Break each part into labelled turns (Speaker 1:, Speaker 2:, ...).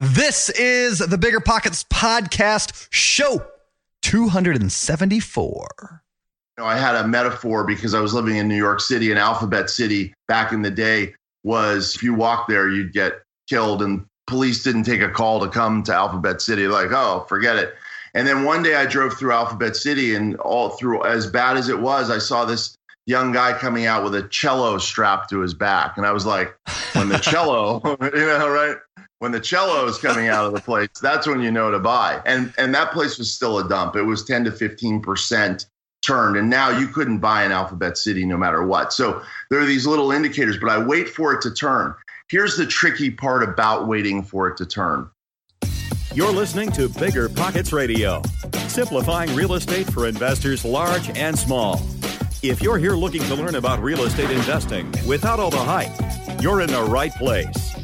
Speaker 1: This is the Bigger Pockets Podcast, show 274.
Speaker 2: You know, I had a metaphor because I was living in New York City and Alphabet City back in the day was if you walk there, you'd get killed and police didn't take a call to come to Alphabet City. Like, oh, forget it. And then one day I drove through Alphabet City and all through as bad as it was, I saw this young guy coming out with a cello strapped to his back. And I was like, when the cello, you know, right? When the cello is coming out of the place, that's when you know to buy. And and that place was still a dump. It was 10 to 15 percent turned, and now you couldn't buy an Alphabet City no matter what. So there are these little indicators, but I wait for it to turn. Here's the tricky part about waiting for it to turn.
Speaker 3: You're listening to Bigger Pockets Radio, simplifying real estate for investors large and small. If you're here looking to learn about real estate investing without all the hype, you're in the right place.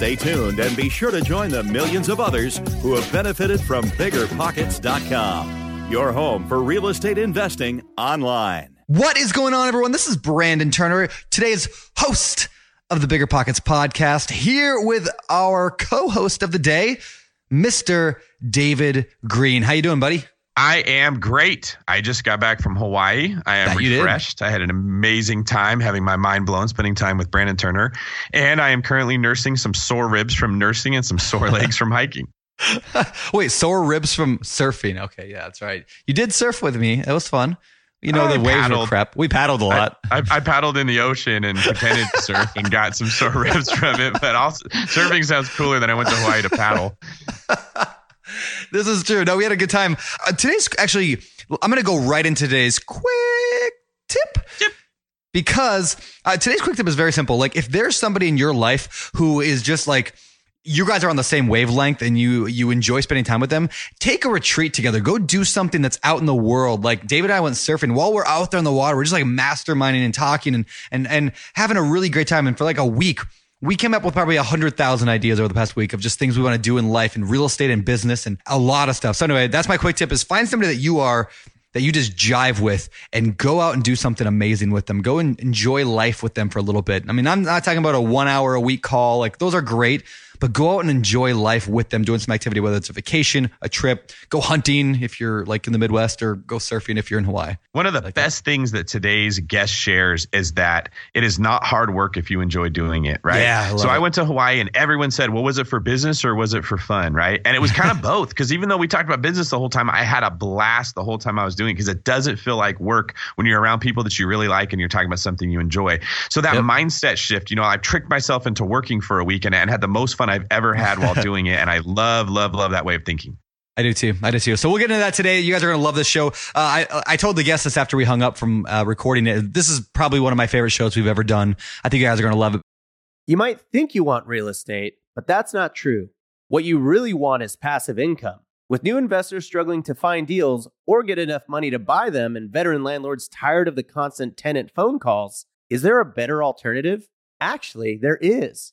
Speaker 3: Stay tuned and be sure to join the millions of others who have benefited from biggerpockets.com, your home for real estate investing online.
Speaker 1: What is going on, everyone? This is Brandon Turner, today's host of the Bigger Pockets podcast, here with our co-host of the day, Mr. David Greene. How you doing, buddy?
Speaker 4: I am great. I just got back from Hawaii. I am refreshed. I had an amazing time having my mind blown spending time with Brandon Turner. And I am currently nursing some sore ribs from nursing and some sore legs from hiking.
Speaker 1: Wait, sore ribs from surfing. Okay, yeah, that's right. You did surf with me. It was fun. You know, I the waves paddled. were crap. We paddled a lot.
Speaker 4: I, I, I, paddled in the ocean and pretended to surf and got some sore ribs from it. But also, surfing sounds cooler than I went to Hawaii to paddle.
Speaker 1: this is true. No, we had a good time. Uh, today's actually, I'm going to go right into today's quick tip. Tip. Because uh, today's quick tip is very simple. Like, if there's somebody in your life who is just like, you guys are on the same wavelength and you you enjoy spending time with them take a retreat together go do something that's out in the world like david and i went surfing while we're out there in the water we're just like masterminding and talking and and and having a really great time and for like a week we came up with probably a hundred thousand ideas over the past week of just things we want to do in life and real estate and business and a lot of stuff. So anyway, that's my quick tip is find somebody that you are that you just jive with and go out and do something amazing with them. Go and enjoy life with them for a little bit. I mean, I'm not talking about a one hour a week call. Like those are great, but go out and enjoy life with them, doing some activity, whether it's a vacation, a trip, go hunting if you're like in the Midwest, or go surfing if you're in Hawaii.
Speaker 4: One of the like best that. things that today's guest shares is that it is not hard work if you enjoy doing it, right?
Speaker 1: Yeah.
Speaker 4: I so it. I went to Hawaii and everyone said, well, was it for business or was it for fun, right? And it was kind of both because even though we talked about business the whole time, I had a blast the whole time I was doing it because it doesn't feel like work when you're around people that you really like and you're talking about something you enjoy. So that yep. mindset shift, you know, I've tricked myself into working for a week and, and had the most fun I've ever had while while doing it. And I love, love, love that way of thinking.
Speaker 1: I do too. I do too. So we'll get into that today. You guys are going to love this show. Uh, I I told the guests this after we hung up from uh, recording it. This is probably one of my favorite shows we've ever done. I think you guys are going to love it.
Speaker 5: You might think you want real estate, but that's not true. What you really want is passive income. With new investors struggling to find deals or get enough money to buy them, and veteran landlords tired of the constant tenant phone calls, is there a better alternative? Actually, there is.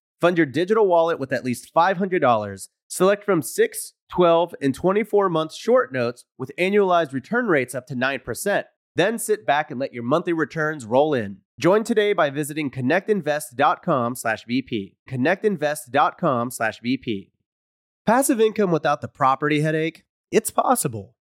Speaker 5: Fund your digital wallet with at least $500. Select from 6, 12, and 24 month short notes with annualized return rates up to 9%. Then sit back and let your monthly returns roll in. Join today by visiting connectinvest.com slash BP. Connectinvest.com slash BP. Passive income without the property headache? It's possible.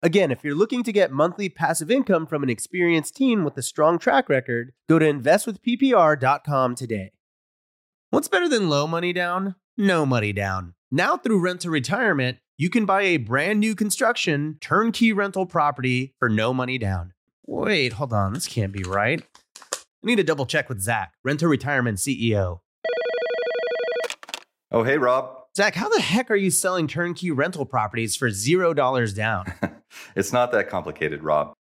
Speaker 5: Again, if you're looking to get monthly passive income from an experienced team with a strong track record, go to investwithppr.com today. What's better than low money down? No money down. Now through Rent to Retirement, you can buy a brand new construction turnkey rental property for no money down. Wait, hold on, this can't be right. I need to double check with Zach, Rent to Retirement CEO.
Speaker 6: Oh, hey, Rob.
Speaker 5: Zach, how the heck are you selling turnkey rental properties for zero dollars down?
Speaker 6: it's not that complicated, Rob.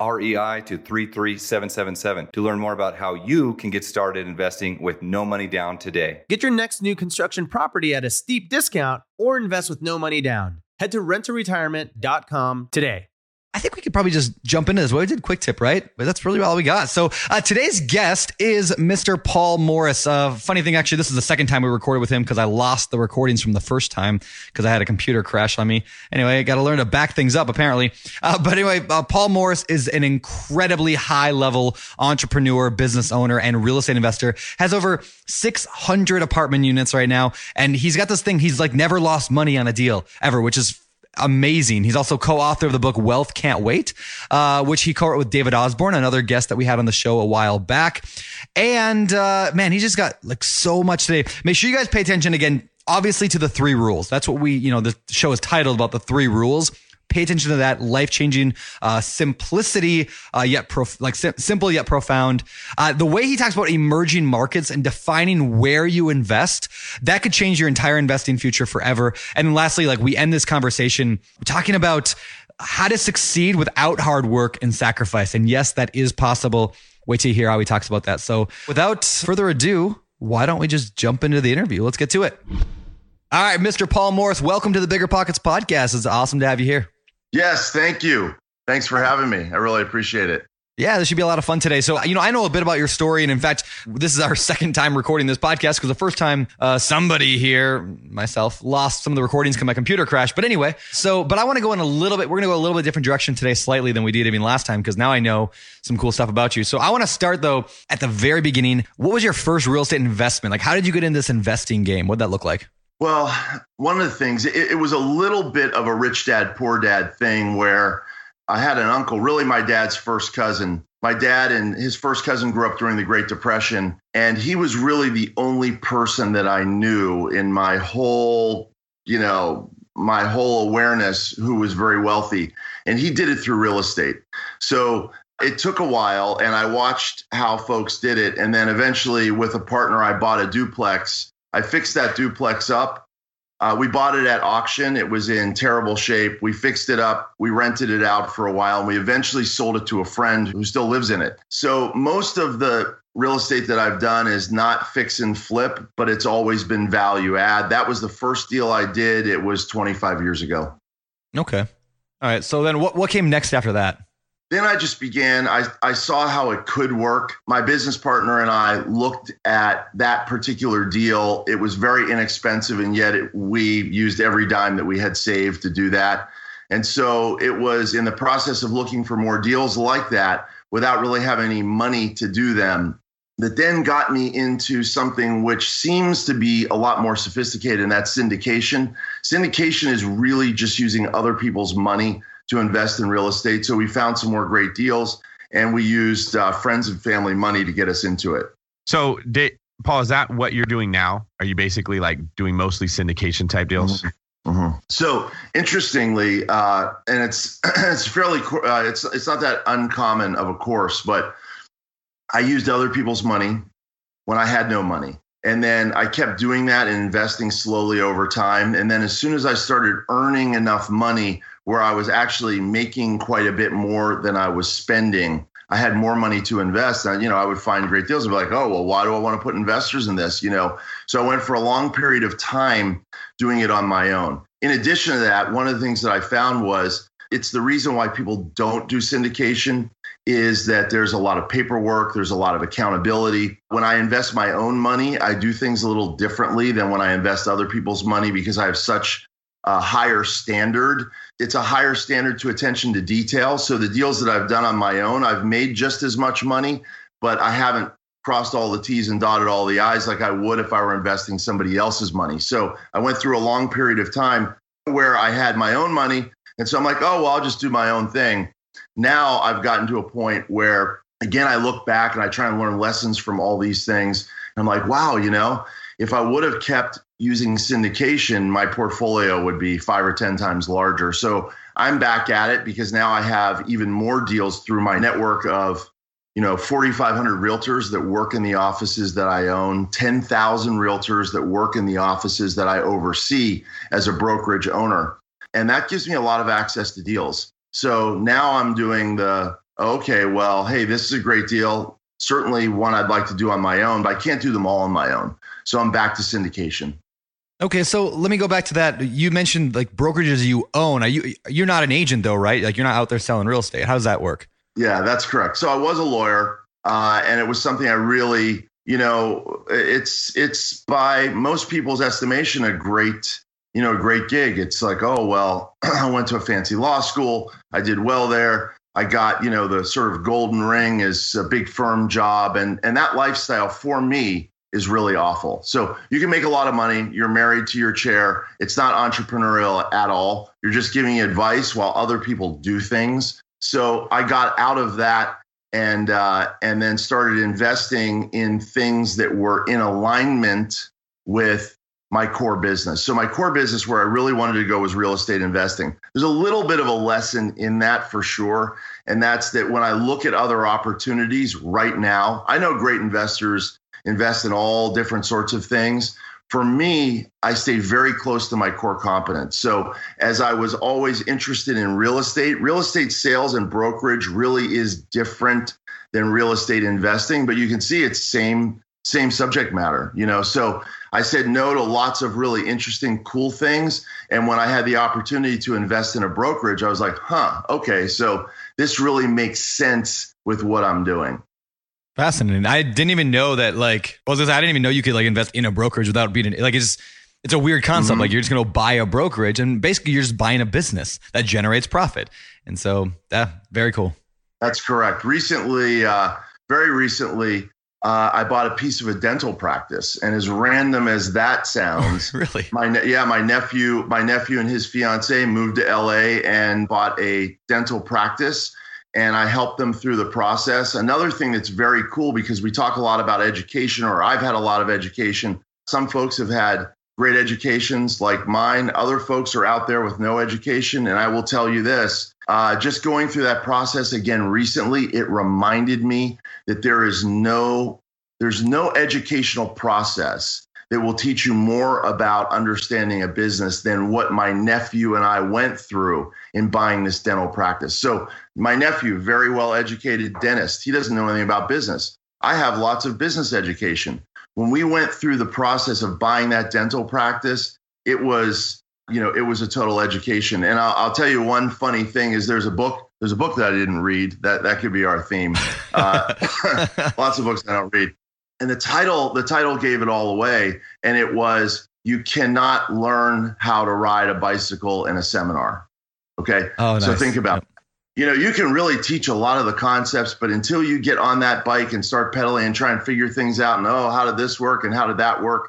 Speaker 6: REI to 33777 to learn more about how you can get started investing with no money down today.
Speaker 5: Get your next new construction property at a steep discount or invest with no money down. Head to renttoretirement.com today.
Speaker 1: I think we could probably just jump into this. Well, we did quick tip, right? But that's really all we got. So uh, today's guest is Mr. Paul Morris. Uh, funny thing, actually, this is the second time we recorded with him because I lost the recordings from the first time because I had a computer crash on me. Anyway, I got to learn to back things up apparently. Uh, but anyway, uh, Paul Morris is an incredibly high level entrepreneur, business owner, and real estate investor. Has over 600 apartment units right now, and he's got this thing. He's like never lost money on a deal ever, which is amazing. He's also co-author of the book Wealth Can't Wait, uh, which he co-wrote with David Osborne, another guest that we had on the show a while back. And uh, man, he just got like so much today. Make sure you guys pay attention again, obviously to the three rules. That's what we, you know, the show is titled about the three rules. Pay attention to that life changing uh, simplicity, uh, yet prof- like sim- simple yet profound. Uh, the way he talks about emerging markets and defining where you invest, that could change your entire investing future forever. And lastly, like we end this conversation talking about how to succeed without hard work and sacrifice. And yes, that is possible. Wait till you hear how he talks about that. So without further ado, why don't we just jump into the interview? Let's get to it. All right, Mr. Paul Morris, welcome to the Bigger Pockets podcast. It's awesome to have you here.
Speaker 2: Yes, thank you. Thanks for having me. I really appreciate it.
Speaker 1: Yeah, this should be a lot of fun today. So, you know, I know a bit about your story. And in fact, this is our second time recording this podcast because the first time uh, somebody here, myself, lost some of the recordings because my computer crashed. But anyway, so, but I want to go in a little bit, we're going to go a little bit different direction today, slightly than we did even last time because now I know some cool stuff about you. So I want to start though at the very beginning. What was your first real estate investment? Like, how did you get into this investing game? What'd that look like?
Speaker 2: Well, one of the things, it, it, was a little bit of a rich dad, poor dad thing where I had an uncle, really my dad's first cousin. My dad and his first cousin grew up during the Great Depression, and he was really the only person that I knew in my whole, you know, my whole awareness who was very wealthy. And he did it through real estate. So it took a while, and I watched how folks did it. And then eventually, with a partner, I bought a duplex I fixed that duplex up. Uh, we bought it at auction. It was in terrible shape. We fixed it up. We rented it out for a while, and we eventually sold it to a friend who still lives in it. So most of the real estate that I've done is not fix and flip, but it's always been value add. That was the first deal I did. It was 25 years ago.
Speaker 1: Okay. All right. So then what, what came next after that?
Speaker 2: Then I just began. I, I saw how it could work. My business partner and I looked at that particular deal. It was very inexpensive, and yet it, we used every dime that we had saved to do that. And so it was in the process of looking for more deals like that without really having any money to do them that then got me into something which seems to be a lot more sophisticated, and that's syndication. Syndication is really just using other people's money to invest in real estate. So we found some more great deals and we used uh, friends and family money to get us into it.
Speaker 4: So, did, Paul, is that what you're doing now? Are you basically like doing mostly syndication type deals?
Speaker 2: Mm-hmm. Mm-hmm. So interestingly, uh, and it's it's fairly uh, it's it's not that uncommon of a course, but I used other people's money when I had no money, and then I kept doing that and investing slowly over time. And then as soon as I started earning enough money where I was actually making quite a bit more than I was spending, I had more money to invest. And, you know, I would find great deals and be like, oh, well, why do I want to put investors in this? You know, so I went for a long period of time doing it on my own. In addition to that, one of the things that I found was it's the reason why people don't do syndication is that there's a lot of paperwork, there's a lot of accountability. When I invest my own money, I do things a little differently than when I invest other people's money because I have such a higher standard. It's a higher standard to attention to detail. So the deals that I've done on my own, I've made just as much money, but I haven't crossed all the T's and dotted all the I's like I would if I were investing somebody else's money. So I went through a long period of time where I had my own money. And so I'm like, oh, well, I'll just do my own thing now I've gotten to a point where, again, I look back and I try and learn lessons from all these things. I'm like, wow, you know, if I would have kept using syndication, my portfolio would be five or 10 times larger. So I'm back at it because now I have even more deals through my network of, you know, 4,500 realtors that work in the offices that I own, 10,000 realtors that work in the offices that I oversee as a brokerage owner. And that gives me a lot of access to deals. So now I'm doing the okay, well, hey, this is a great deal. Certainly one I'd like to do on my own, but I can't do them all on my own. So I'm back to syndication.
Speaker 1: Okay, so let me go back to that. You mentioned like brokerages you own. Are you you're not an agent though, right? Like you're not out there selling real estate. How does that work?
Speaker 2: Yeah, that's correct. So I was a lawyer, uh, and it was something I really, you know, it's it's by most people's estimation a great you know, a great gig. It's like, oh, well, I went to a fancy law school. I did well there. I got, you know, the sort of golden ring is a big firm job. And, and that lifestyle for me is really awful. So you can make a lot of money. You're married to your chair. It's not entrepreneurial at all. You're just giving advice while other people do things. So I got out of that and uh, and then started investing in things that were in alignment with my core business. So my core business where I really wanted to go was real estate investing. There's a little bit of a lesson in that for sure. And that's that when I look at other opportunities right now, I know great investors invest in all different sorts of things. For me, I stay very close to my core competence. So, as I was always interested in real estate, real estate sales and brokerage really is different than real estate investing, but you can see it's same same subject matter, you know. So I said no to lots of really interesting, cool things. And when I had the opportunity to invest in a brokerage, I was like, huh, okay, so this really makes sense with what I'm doing.
Speaker 1: Fascinating. I didn't even know that. Like, I was I didn't even know you could like invest in a brokerage without being like it's. It's a weird concept. Mm-hmm. Like you're just going to buy a brokerage, and basically you're just buying a business that generates profit. And so, yeah, very cool.
Speaker 2: That's correct. Recently, uh, very recently, uh, I bought a piece of a dental practice, and as random as that sounds,
Speaker 1: really,
Speaker 2: my ne- yeah, my nephew, my nephew and his fiance moved to LA and bought a dental practice, and I help them through the process. Another thing that's very cool because we talk a lot about education, or I've had a lot of education. Some folks have had great educations like mine. Other folks are out there with no education, and I will tell you this: uh, just going through that process again recently, it reminded me that there is no there's no educational process that will teach you more about understanding a business than what my nephew and I went through in buying this dental practice. So, my nephew, very well educated dentist, he doesn't know anything about business. I have lots of business education. When we went through the process of buying that dental practice, it was, you know, it was a total education. And I'll, I'll tell you one funny thing is there's a book there's a book that I didn't read. That that could be our theme. Uh, lots of books I don't read. And the title the title gave it all away. And it was you cannot learn how to ride a bicycle in a seminar. Okay.
Speaker 1: Oh, nice.
Speaker 2: So think about. Yep. You know, you can really teach a lot of the concepts, but until you get on that bike and start pedaling and try and figure things out, and oh, how did this work and how did that work?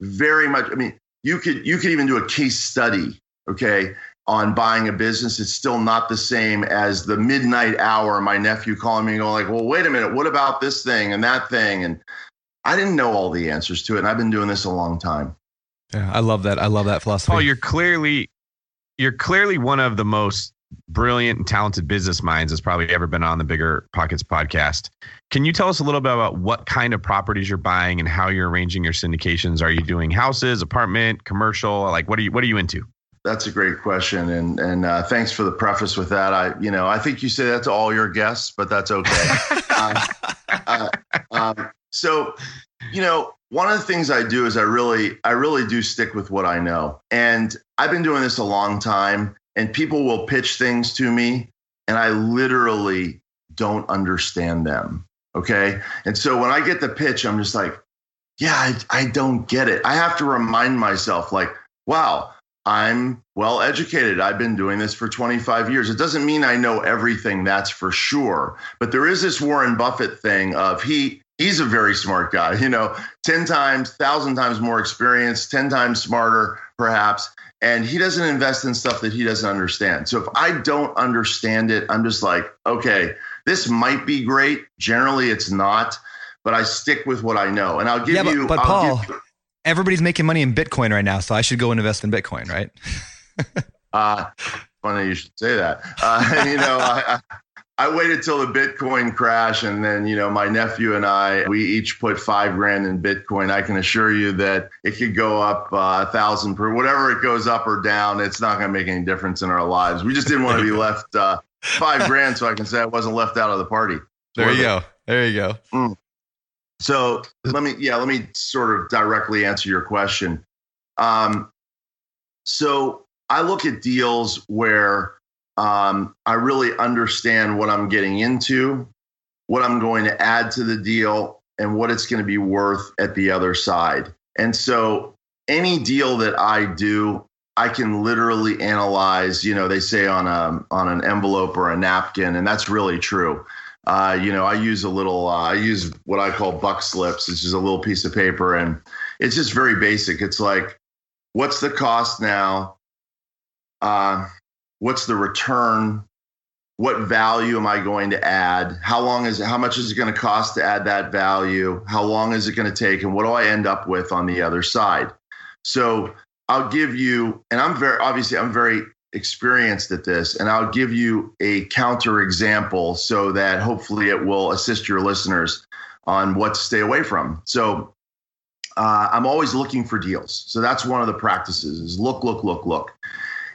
Speaker 2: Very much. I mean, you could you could even do a case study, okay, on buying a business, it's still not the same as the midnight hour. My nephew calling me and going like, "Well, wait a minute, what about this thing and that thing?" And I didn't know all the answers to it, and I've been doing this a long time.
Speaker 1: Yeah, I love that. I love that philosophy.
Speaker 4: Oh, you're clearly, you're clearly one of the most brilliant and talented business minds that's probably ever been on the Bigger Pockets podcast. Can you tell us a little bit about what kind of properties you're buying and how you're arranging your syndications? Are you doing houses, apartment, commercial? Like, what are you what are you into?
Speaker 2: That's a great question, and and uh, thanks for the preface with that. I you know I think you say that to all your guests, but that's okay. uh, uh, um, so you know one of the things I do is I really I really do stick with what I know, and I've been doing this a long time, and people will pitch things to me, and I literally don't understand them. Okay, and so when I get the pitch, I'm just like, yeah, I, I don't get it. I have to remind myself like, wow I'm well educated. I've been doing this for 25 years. It doesn't mean I know everything, that's for sure. But there is this Warren Buffett thing of he he's a very smart guy, you know, 10 times, 1000 times more experience, 10 times smarter perhaps, and he doesn't invest in stuff that he doesn't understand. So if I don't understand it, I'm just like, okay, this might be great. Generally it's not, but I stick with what I know. And I'll give
Speaker 1: yeah, but,
Speaker 2: you
Speaker 1: but
Speaker 2: I'll
Speaker 1: Paul,
Speaker 2: give,
Speaker 1: everybody's making money in Bitcoin right now, so I should go and invest in Bitcoin, right?
Speaker 2: uh, funny you should say that. Uh, you know, I, I waited till the Bitcoin crash, and then you know my nephew and I we each put five grand in Bitcoin. I can assure you that it could go up uh, a thousand per whatever it goes up or down. It's not going to make any difference in our lives. We just didn't want to be left uh, five grand, so I can say I wasn't left out of the party.
Speaker 1: There you go. There you go.
Speaker 2: Mm. So let me, yeah, let me sort of directly answer your question. Um, so I look at deals where um, I really understand what I'm getting into, what I'm going to add to the deal, and what it's going to be worth at the other side. And so any deal that I do, I can literally analyze. You know, they say on a on an envelope or a napkin, and that's really true. Uh, you know, I use a little, uh, I use what I call buck slips. It's just a little piece of paper and it's just very basic. It's like, what's the cost now? Uh, what's the return? What value am I going to add? How long is it? How much is it going to cost to add that value? How long is it going to take? And what do I end up with on the other side? So I'll give you, and I'm very, obviously, I'm very experienced at this, and I'll give you a counter example so that hopefully it will assist your listeners on what to stay away from. So uh, I'm always looking for deals. So that's one of the practices: is look, look, look, look.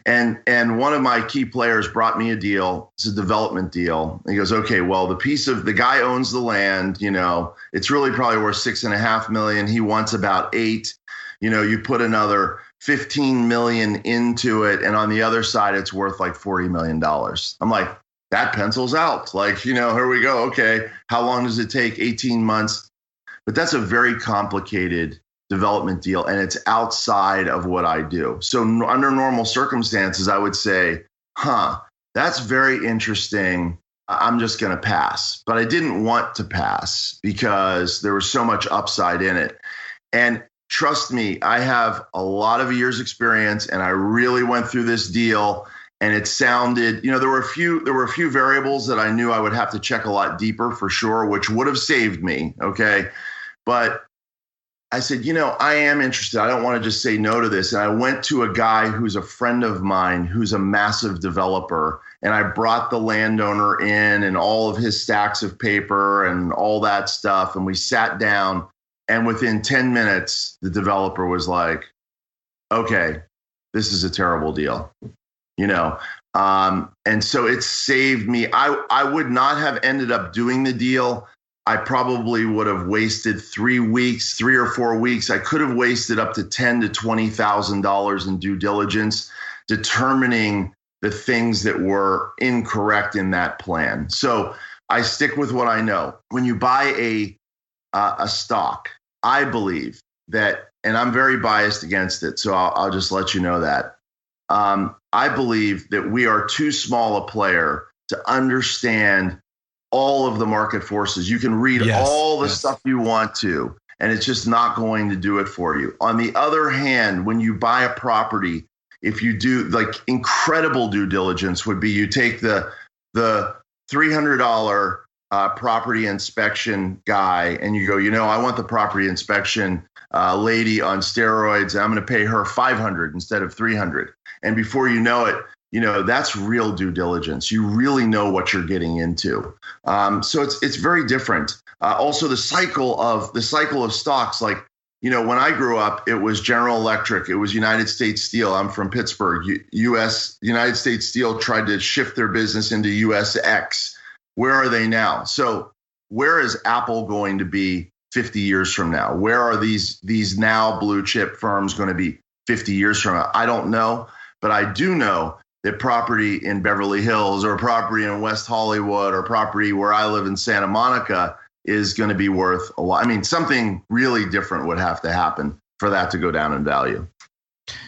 Speaker 2: And and one of my key players brought me a deal. It's a development deal. he goes, okay, well, the piece of the guy owns the land. You know, it's really probably worth six and a half million. He wants about eight. You know, you put another 15 million into it and on the other side it's worth like 40 million dollars. I'm like that pencils out. Like you know here we go. Okay how long does it take? 18 months. But that's a very complicated development deal and it's outside of what i do. So under normal circumstances i would say huh that's very interesting. I'm just going to pass. But i didn't want to pass because there was so much upside in it. And trust me, I have a lot of years experience and I really went through this deal and it sounded, you know, there were a few there were a few variables that I knew I would have to check a lot deeper for sure, which would have saved me, okay? But I said, you know, I am interested. I don't want to just say no to this. And I went to a guy who's a friend of mine who's a massive developer. And I brought the landowner in and all of his stacks of paper and all that stuff. And we sat down and within 10 minutes, the developer was like, okay, this is a terrible deal. You know, um, and so it saved me. I, I would not have ended up doing the deal. I probably would have wasted three weeks, three or four weeks. I could have wasted up to ten to twenty thousand dollars in due diligence, determining the things that were incorrect in that plan. So I stick with what I know. When you buy a uh, a stock, I believe that, and I'm very biased against it, so I'll, I'll just let you know that. Um, I believe that we are too small a player to understand all of the market forces. You can read yes, all the yes. stuff you want to, and it's just not going to do it for you. On the other hand, when you buy a property, if you do like incredible due diligence would be you take the the $300 uh, property inspection guy and you go, you know, I want the property inspection uh, lady on steroids. I'm going to pay her 500 instead of 300. And before you know it, you know that's real due diligence. You really know what you're getting into. Um, so it's it's very different. Uh, also, the cycle of the cycle of stocks, like you know, when I grew up, it was General Electric, it was United States Steel. I'm from Pittsburgh. U- U.S. United States Steel tried to shift their business into USX. Where are they now? So, where is Apple going to be 50 years from now? Where are these these now blue chip firms going to be 50 years from now? I don't know, but I do know that property in Beverly Hills or property in West Hollywood or property where I live in Santa Monica is going to be worth a lot. I mean, something really different would have to happen for that to go down in value.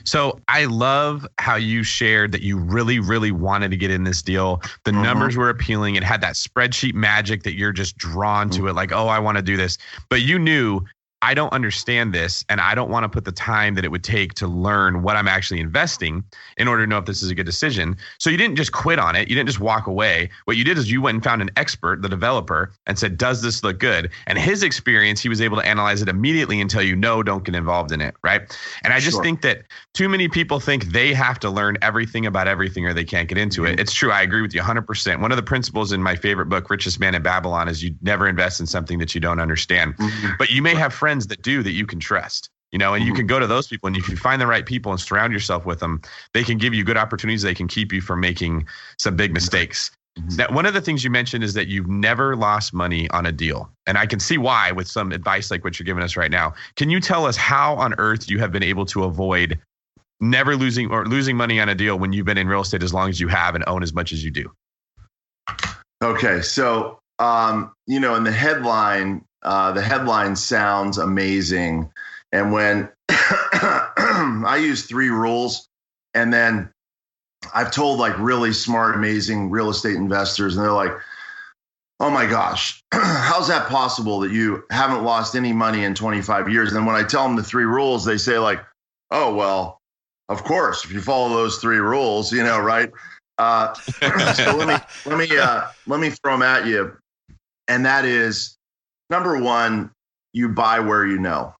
Speaker 4: So I love how you shared that you really, really wanted to get in this deal. The
Speaker 2: Mhm.
Speaker 4: numbers were appealing. It had that spreadsheet magic that you're just drawn to it, like, oh, I want to do this. But you knew I don't understand this and I don't want to put the time that it would take to learn what I'm actually investing in order to know if this is a good decision. So you didn't just quit on it. You didn't just walk away. What you did is you went and found an expert, the developer, and said, Does this look good? And his experience, he was able to analyze it immediately and tell you, No, don't get involved in it. Right. And I just
Speaker 2: Sure.
Speaker 4: think that too many people think they have to learn everything about everything or they can't get into it. Mm-hmm. It's true. I agree with you 100%. One of the principles in my favorite book, Richest Man in Babylon, is you never invest in something that you don't understand. Mm-hmm. But you may have friends that do that you can trust. You know, and you
Speaker 2: Mhm.
Speaker 4: can go to those people, and if you find the right people and surround yourself with them, they can give you good opportunities. They can keep you from making some big mistakes.
Speaker 2: Mhm.
Speaker 4: Now, one of the things you mentioned is that you've never lost money on a deal, and I can see why with some advice like what you're giving us right now. Can you tell us how on earth you have been able to avoid never losing or losing money on a deal when you've been in real estate as long as you have and own as much as you do?
Speaker 2: Okay, so um, you know, in the headline, uh, the headline sounds amazing, and when I use three rules, and then I've told like really smart, amazing real estate investors, and they're like, "Oh my gosh, how's that possible that you haven't lost any money in 25 years?" And then when I tell them the three rules, they say like, "Oh well, of course, if you follow those three rules, you know, right?" Uh, so let me let me uh, let me throw them at you, and that is number one: you buy where you know.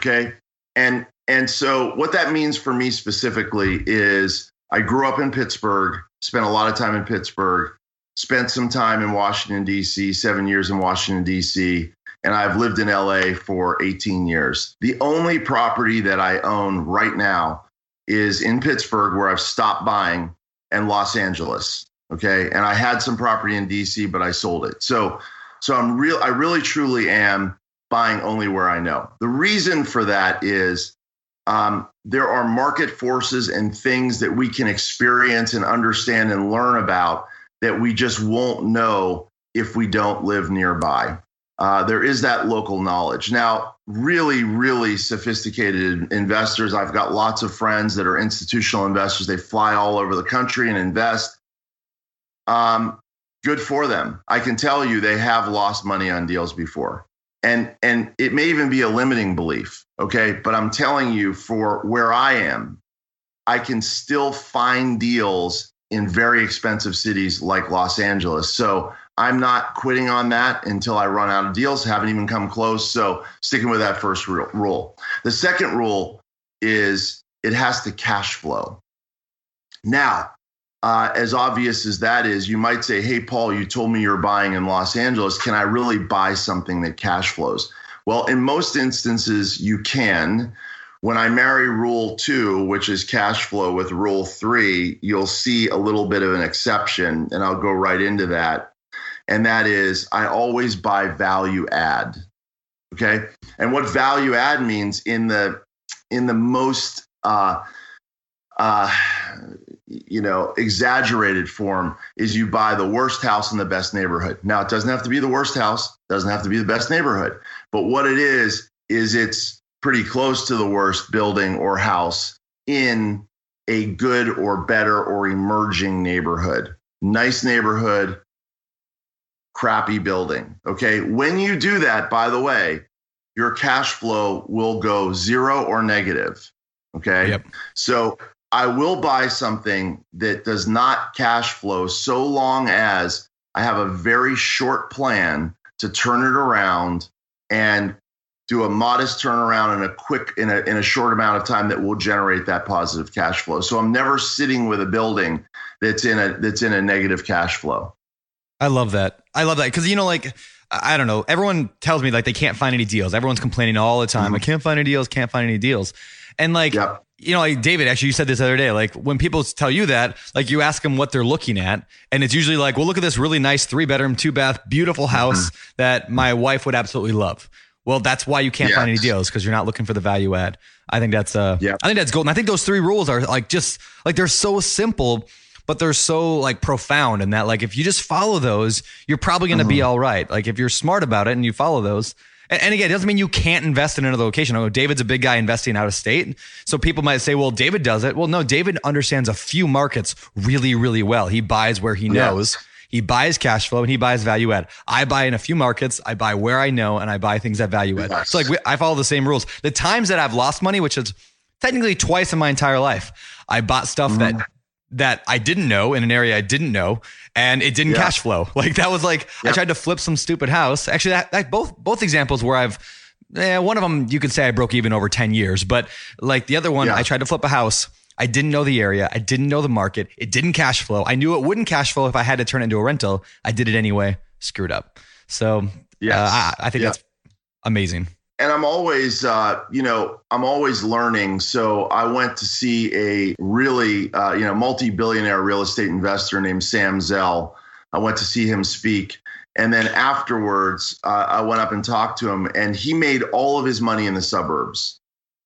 Speaker 2: Okay, and and so what that means for me specifically is I grew up in Pittsburgh, spent a lot of time in Pittsburgh, spent some time in Washington D.C., seven years in Washington D.C. And I've lived in LA for 18 years. The only property that I own right now is in Pittsburgh, where I've stopped buying and Los Angeles. Okay. And I had some property in DC, but I sold it. So, so I'm real, I really truly am buying only where I know. The reason for that is um, there are market forces and things that we can experience and understand and learn about that we just won't know if we don't live nearby. Uh, there is that local knowledge. Now, really, really sophisticated investors. I've got lots of friends that are institutional investors. They fly all over the country and invest. Um, good for them. I can tell you they have lost money on deals before. And and it may even be a limiting belief, okay? But I'm telling you for where I am, I can still find deals in very expensive cities like Los Angeles. So I'm not quitting on that until I run out of deals. Haven't even come close. So sticking with that first rule. The second rule is it has to cash flow. Now, uh, as obvious as that is, you might say, Hey, Paul, you told me you're buying in Los Angeles. Can I really buy something that cash flows? Well, in most instances, you can. When I marry rule two, which is cash flow, with rule three, you'll see a little bit of an exception, and I'll go right into that. And that is, I always buy value add. Okay. And what value add means in the in the most uh, uh, you know, exaggerated form is you buy the worst house in the best neighborhood. Now, it doesn't have to be the worst house, doesn't have to be the best neighborhood, but what it is is it's pretty close to the worst building or house in a good or better or emerging neighborhood. Nice neighborhood, crappy building. Okay. When you do that, by the way, your cash flow will go zero or negative. Okay.
Speaker 1: Yep.
Speaker 2: So I will buy something that does not cash flow so long as I have a very short plan to turn it around and do a modest turnaround in a quick in a in a short amount of time that will generate that positive cash flow. So I'm never sitting with a building that's in a that's in a negative cash flow.
Speaker 1: I love that. I love that because you know, like I don't know. Everyone tells me like they can't find any deals. Everyone's complaining all the time.
Speaker 2: Mm-hmm.
Speaker 1: I can't find any deals. Can't find any deals. And like,
Speaker 2: Yep.
Speaker 1: You know, like David, actually, you said this the other day. Like when people tell you that, like you ask them what they're looking at, and it's usually like, well, look at this really nice three bedroom, two bath, beautiful
Speaker 2: Mm-hmm.
Speaker 1: house that my wife would absolutely love. Well, that's why you can't find any deals because you're not looking for the value add. I think that's uh,
Speaker 2: Yep.
Speaker 1: I think that's golden. I think those three rules are like just like they're so simple, but they're so like profound. And that like if you just follow those, you're probably going to be all right. Like if you're smart about it and you follow those. And, and again, it doesn't mean you can't invest in another location. I know David's a big guy investing out of state. So people might say, well, David does it. Well, no, David understands a few markets really, really well. He buys where he knows. He buys cash flow and he buys value add. I buy in a few markets. I buy where I know and I buy things that value add.
Speaker 2: Yes.
Speaker 1: So like we, I follow the same rules. The times that I've lost money, which is technically twice in my entire life, I bought stuff that mm-hmm. That I didn't know in an area I didn't know, and it didn't
Speaker 2: Yeah.
Speaker 1: cash flow. Like that was like I tried to flip some stupid house. Actually, that, that both both examples where I've eh, one of them you could say I broke even over ten years, but like the other one,
Speaker 2: Yeah.
Speaker 1: I tried to flip a house. I didn't know the area. I didn't know the market. It didn't cash flow. I knew it wouldn't cash flow if I had to turn it into a rental. I did it anyway. Screwed up. So
Speaker 2: yeah,
Speaker 1: uh, I, I think
Speaker 2: Yeah.
Speaker 1: that's amazing.
Speaker 2: And I'm always, uh, you know, I'm always learning. So I went to see a really, uh, you know, multi-billionaire real estate investor named Sam Zell. I went to see him speak, and then afterwards, uh, I went up and talked to him, and he made all of his money in the suburbs.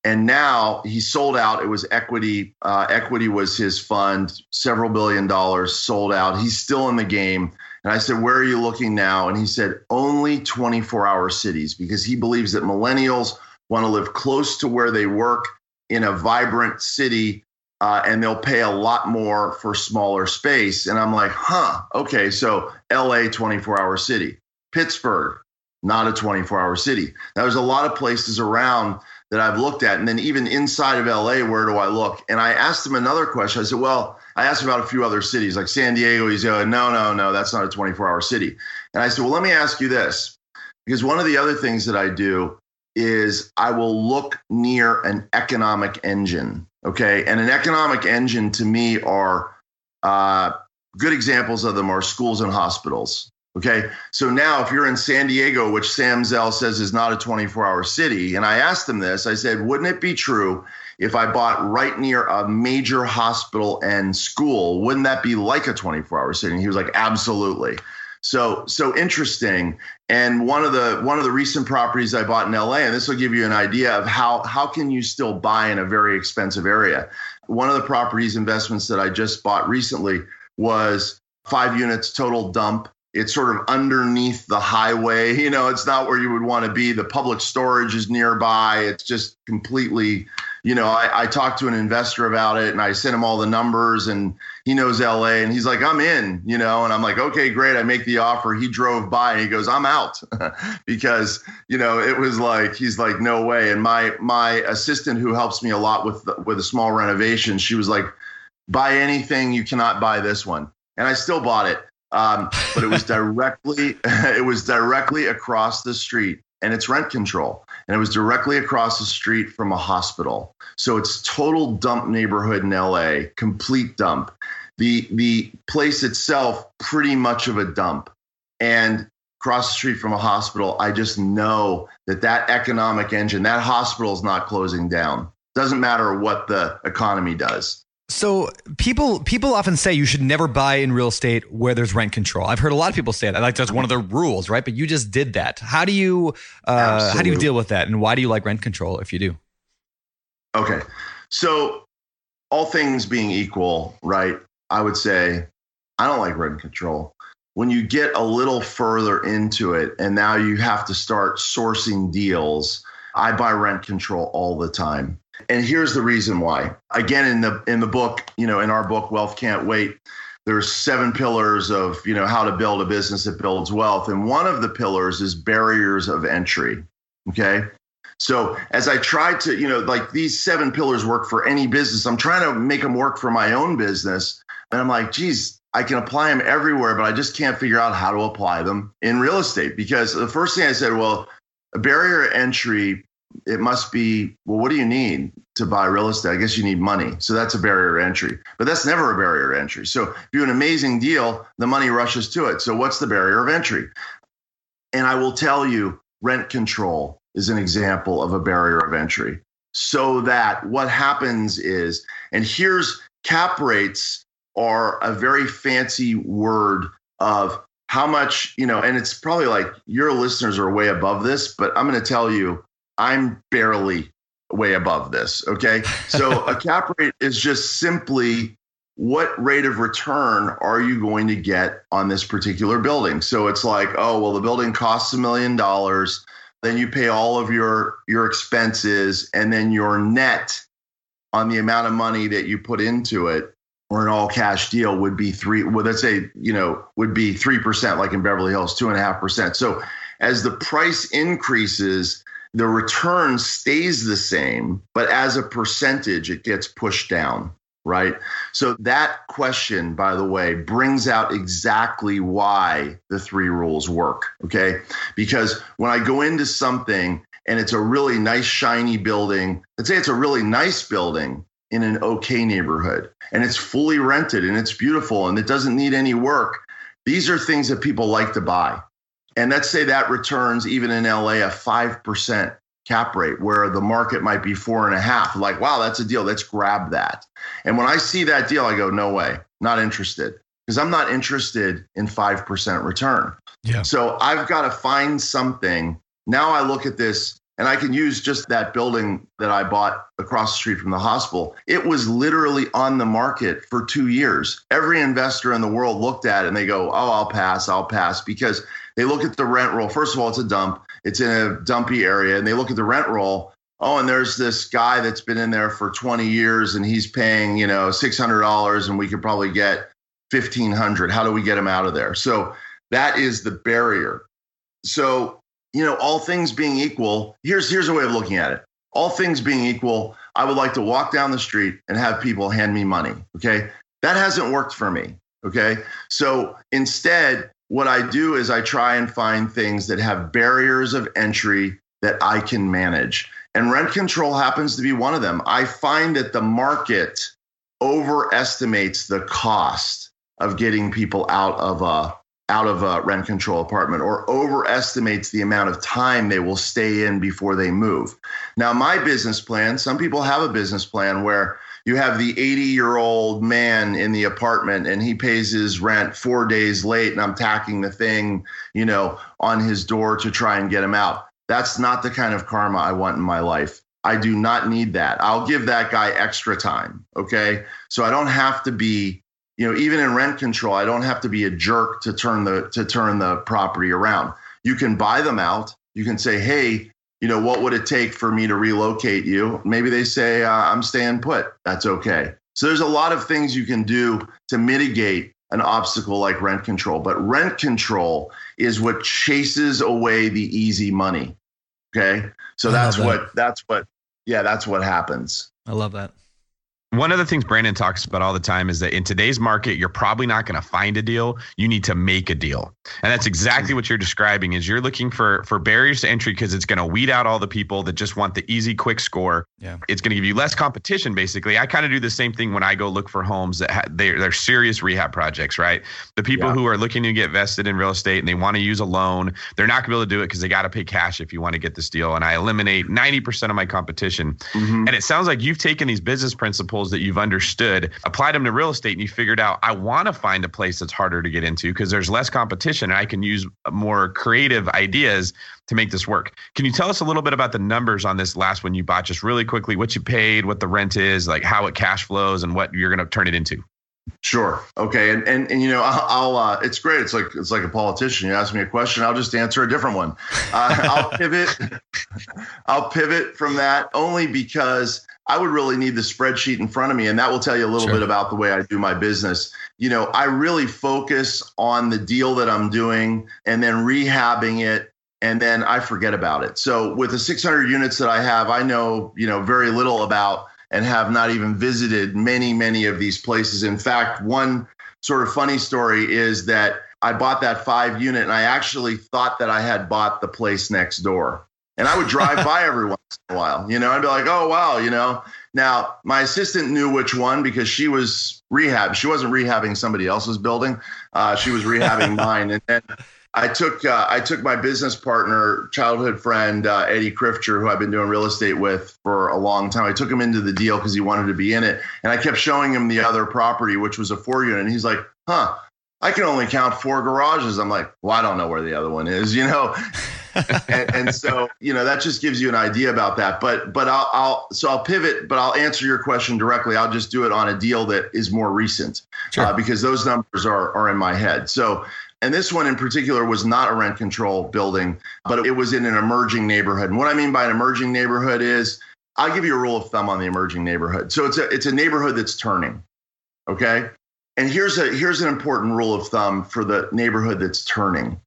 Speaker 2: And now he sold out. It was equity. Uh, equity was his fund, several billion dollars sold out. He's still in the game. And I said, Where are you looking now? And he said, Only 24 hour cities because he believes that millennials want to live close to where they work in a vibrant city uh, and they'll pay a lot more for smaller space. And I'm like, Huh, okay. So LA, 24 hour city, Pittsburgh, not a 24 hour city. Now, there's a lot of places around that I've looked at. And then even inside of LA, where do I look? And I asked him another question. I said, Well, I asked about a few other cities like San Diego. He's going, No, no, no, that's not a 24 hour city. And I said, Well, let me ask you this. Because one of the other things that I do is I will look near an economic engine. Okay. And an economic engine to me are uh, good examples of them are schools and hospitals. Okay. So now, if you're in San Diego, which Sam Zell says is not a 24 hour city, and I asked him this, I said, wouldn't it be true if I bought right near a major hospital and school? Wouldn't that be like a 24 hour city? And he was like, absolutely. So, so interesting. And one of the one of the recent properties I bought in LA, and this will give you an idea of how how can you still buy in a very expensive area. One of the properties investments that I just bought recently was five units total dump it's sort of underneath the highway. You know, it's not where you would want to be. The public storage is nearby. It's just completely, you know, I, I talked to an investor about it and I sent him all the numbers and he knows LA and he's like, I'm in, you know, and I'm like, okay, great. I make the offer. He drove by and he goes, I'm out because, you know, it was like, he's like, no way. And my, my assistant who helps me a lot with, the, with a small renovation, she was like, buy anything. You cannot buy this one. And I still bought it um, but it was directly it was directly across the street and it's rent control and it was directly across the street from a hospital. So it's total dump neighborhood in la complete dump. The the place itself pretty much of a dump. And across the street from a hospital i just know that that economic engine that hospital is not closing down. Doesn't matter what the economy does
Speaker 1: So people people often say you should never buy in real estate where there's rent control. I've heard a lot of people say that. Like that's one of the rules, right? But you just did that. How do you uh, how do you deal with that, and why do you like rent control if you do?
Speaker 2: Okay. So, all things being equal, right? I would say I don't like rent control. When you get a little further into it and now you have to start sourcing deals, I buy rent control all the time. And here's the reason why. Again in the in the book, you know, in our book Wealth Can't Wait, there's seven pillars of, you know, how to build a business that builds wealth and one of the pillars is barriers of entry. Okay? So as I tried to, you know, like these seven pillars work for any business. I'm trying to make them work for my own business. And I'm like, geez, I can apply them everywhere, but I just can't figure out how to apply them in real estate. Because the first thing I said, well, a barrier entry, it must be, well, what do you need to buy real estate? I guess you need money. So that's a barrier to entry. But that's never a barrier to entry. So if you have an amazing deal, the money rushes to it. So what's the barrier of entry? And I will tell you, rent control is an example of a barrier of entry. So that what happens is, and here's cap rates are a very fancy word of how much, you know, and it's probably like your listeners are way above this, but I'm going to tell you, I'm barely way above this. Okay. So a cap rate is just simply what rate of return are you going to get on this particular building? So it's like, oh, well, the building costs a million dollars. Then you pay all of your your expenses, and then your net on the amount of money that you put into it, or an all cash deal would be three. Well, let's say you know would be three percent, like in Beverly Hills, two and a half percent. So as the price increases, the return stays the same, but as a percentage, it gets pushed down right? So that question, by the way, brings out exactly why the three rules work, okay? Because when I go into something and it's a really nice, shiny building, let's say it's a really nice building in an okay neighborhood and it's fully rented and it's beautiful and it doesn't need any work, these are things that people like to buy. And let's say that returns even in LA a 5% cap rate where the market might be four and a half. Like, wow, that's a deal. Let's grab that. And when I see that deal, I go, no way, not interested. Because I'm not interested in 5% return.
Speaker 1: Yeah.
Speaker 2: So I've got to find something. Now I look at this and I can use just that building that I bought across the street from the hospital. It was literally on the market for two years. Every investor in the world looked at it and they go, oh, I'll pass, I'll pass, because they look at the rent roll. First of all, it's a dump. It's in a dumpy area and they look at the rent roll. Oh and there's this guy that's been in there for 20 years and he's paying you know $600 and we could probably get 1500 how do we get him out of there? So that is the barrier. So you know all things being equal here's here's a way of looking at it. All things being equal i would like to walk down the street and have people hand me money okay? That hasn't worked for me okay? So instead what I do is I try and find things that have barriers of entry that I can manage. And rent control happens to be one of them. I find that the market overestimates the cost of getting people out of a out of a rent control apartment or overestimates the amount of time they will stay in before they move. Now, my business plan, some people have a business plan where you have the 80 year old man in the apartment and he pays his rent four days late and I'm tacking the thing, you know, on his door to try and get him out. That's not the kind of karma I want in my life. I do not need that. I'll give that guy extra time. Okay. So I don't have to be, you know, even in rent control, I don't have to be a jerk to turn the to turn the property around. You can buy them out. You can say, hey, you know, what would it take for me to relocate you? Maybe they say, uh, I'm staying put. That's okay. So there's a lot of things you can do to mitigate an obstacle like rent control. But rent control is what chases away the easy money. Okay. So
Speaker 1: I
Speaker 2: that's
Speaker 1: that.
Speaker 2: what, that's what, yeah, that's what happens.
Speaker 1: I love that.
Speaker 4: One of the things Brandon talks about all the time is that in today's market, you're probably not going to find a deal. You need to make a deal. And that's exactly what you're describing is you're looking for for barriers to entry because it's going to weed out all the people that just want the easy quick score.
Speaker 1: Yeah.
Speaker 4: It's going to give you less competition basically. I kind of do the same thing when I go look for homes that ha- they're, they're serious rehab projects, right? The people
Speaker 2: Yeah.
Speaker 4: who are looking to get vested in real estate and they want to use a loan, they're not going to be able to do it because they got to pay cash if you want to get this deal. And I eliminate 90% of my competition.
Speaker 2: Mhm.
Speaker 4: And it sounds like you've taken these business principles that you've understood, applied them to real estate, and you figured out I want to find a place that's harder to get into because there's less competition and I can use more creative ideas to make this work. Can you tell us a little bit about the numbers on this last one you bought, just really quickly, what you paid, what the rent is, like how it cash flows, and what you're going to turn it into?
Speaker 2: Sure. Okay. And and, and you know, I'll, I'll uh, it's great. It's like it's like a politician. You ask me a question, I'll just answer a different one. Uh, I'll pivot. I'll pivot from that only because I would really need the spreadsheet in front of me, and that will tell you a little
Speaker 1: Sure.
Speaker 2: bit about the way I do my business. You know, I really focus on the deal that I'm doing, and then rehabbing it. And then I forget about it. So with the 600 units that I have, I know you know very little about and have not even visited many, many of these places. In fact, one sort of funny story is that I bought that five unit and I actually thought that I had bought the place next door. And I would drive by every once in a while, you know, I'd be like, oh, wow, you know. Now, my assistant knew which one because she was rehab. She wasn't rehabbing somebody else's building, uh, she was rehabbing mine. And then I took uh, I took my business partner, childhood friend uh, Eddie Krifcher, who I've been doing real estate with for a long time. I took him into the deal because he wanted to be in it, and I kept showing him the other property, which was a four unit, and he's like, "Huh." I can only count four garages. I'm like, well, I don't know where the other one is, you know. and, and, so, you know, that just gives you an idea about that. But, but I'll, I'll, so I'll pivot, but I'll answer your question directly. I'll just do it on a deal that is more recent, sure. uh, because those numbers are are in my head. So and this one in particular was not a rent control building, but it was in an emerging neighborhood. And what I mean by an emerging neighborhood is I'll give you a rule of thumb on the emerging neighborhood. So it's a it's a neighborhood that's turning. Okay. And here's a here's an important rule of thumb for the neighborhood that's turning.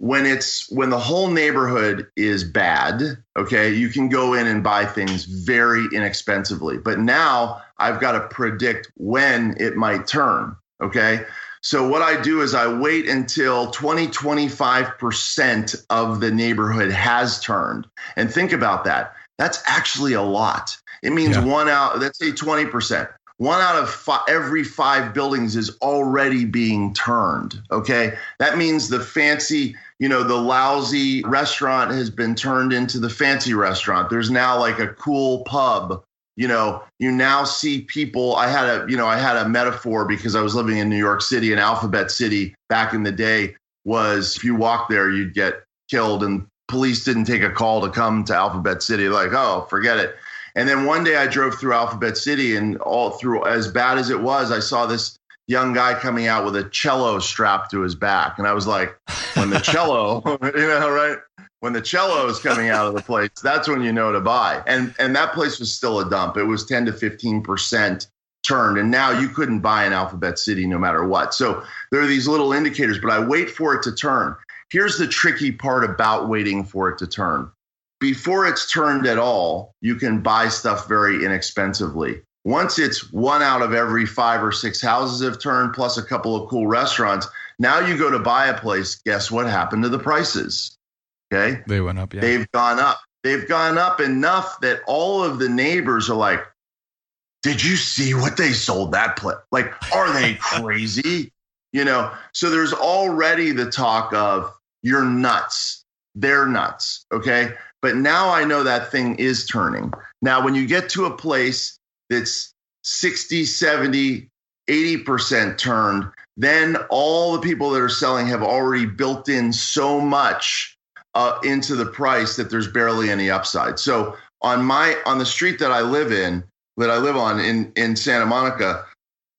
Speaker 2: When it's when the whole neighborhood is bad, okay, you can go in and buy things very inexpensively. But now I've got to predict when it might turn. Okay. So what I do is I wait until 20, 25% of the neighborhood has turned. And think about that. That's actually a lot. It means yeah. one out, let's say 20%. One out of five, every five buildings is already being turned. Okay. That means the fancy, you know, the lousy restaurant has been turned into the fancy restaurant. There's now like a cool pub you know, you now see people. I had a, you know, I had a metaphor because I was living in New York City and Alphabet City back in the day was if you walk there, you'd get killed. And police didn't take a call to come to Alphabet City. Like, oh, forget it. And then one day I drove through Alphabet City and all through, as bad as it was, I saw this young guy coming out with a cello strapped to his back. And I was like, when the cello, you know, right? when the cello is coming out of the place, that's when you know to buy. And and that place was still a dump. It was 10 to 15 percent turned, and now you couldn't buy an Alphabet City no matter what. So there are these little indicators, but I wait for it to turn. Here's the tricky part about waiting for it to turn. Before it's turned at all, you can buy stuff very inexpensively. Once it's one out of every five or six houses have turned, plus a couple of cool restaurants, now you go to buy a place. Guess what happened to the prices? Okay.
Speaker 1: They went up. Yeah.
Speaker 2: They've gone up. They've gone up enough that all of the neighbors are like, did you see what they sold that place? Like, are they crazy? you know, so there's already the talk of you're nuts. They're nuts. Okay. But now I know that thing is turning. Now, when you get to a place that's 60, 70, 80% turned, then all the people that are selling have already built in so much uh, into the price that there's barely any upside. So on my on the street that I live in, that I live on in in Santa Monica,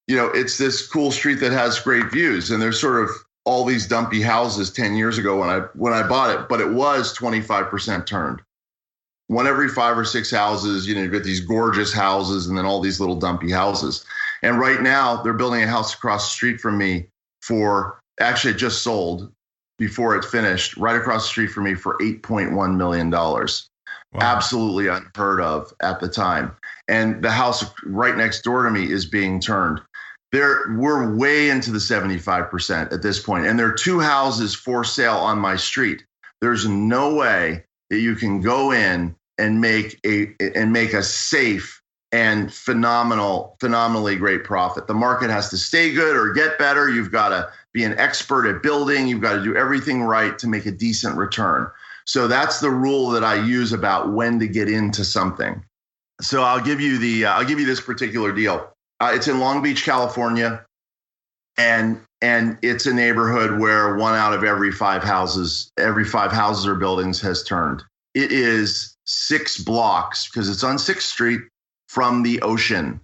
Speaker 2: you know, it's this cool street that has great views, and there's sort of all these dumpy houses 10 years ago when I when I bought it, but it was 25% turned. One every five or six houses, you know, you get these gorgeous houses and then all these little dumpy houses. And right now they're building a house across the street from me for actually it just sold before it finished, right across the street from me for $8.1 million. Wow. Absolutely unheard of at the time. And the house right next door to me is being turned. There, we're way into the 75% at this point, and there are two houses for sale on my street. There's no way that you can go in and make a and make a safe and phenomenal, phenomenally great profit. The market has to stay good or get better. You've got to be an expert at building. You've got to do everything right to make a decent return. So that's the rule that I use about when to get into something. So I'll give you the uh, I'll give you this particular deal. Uh, it's in Long Beach, California, and and it's a neighborhood where one out of every five houses, every five houses or buildings has turned. It is six blocks because it's on Sixth Street from the ocean.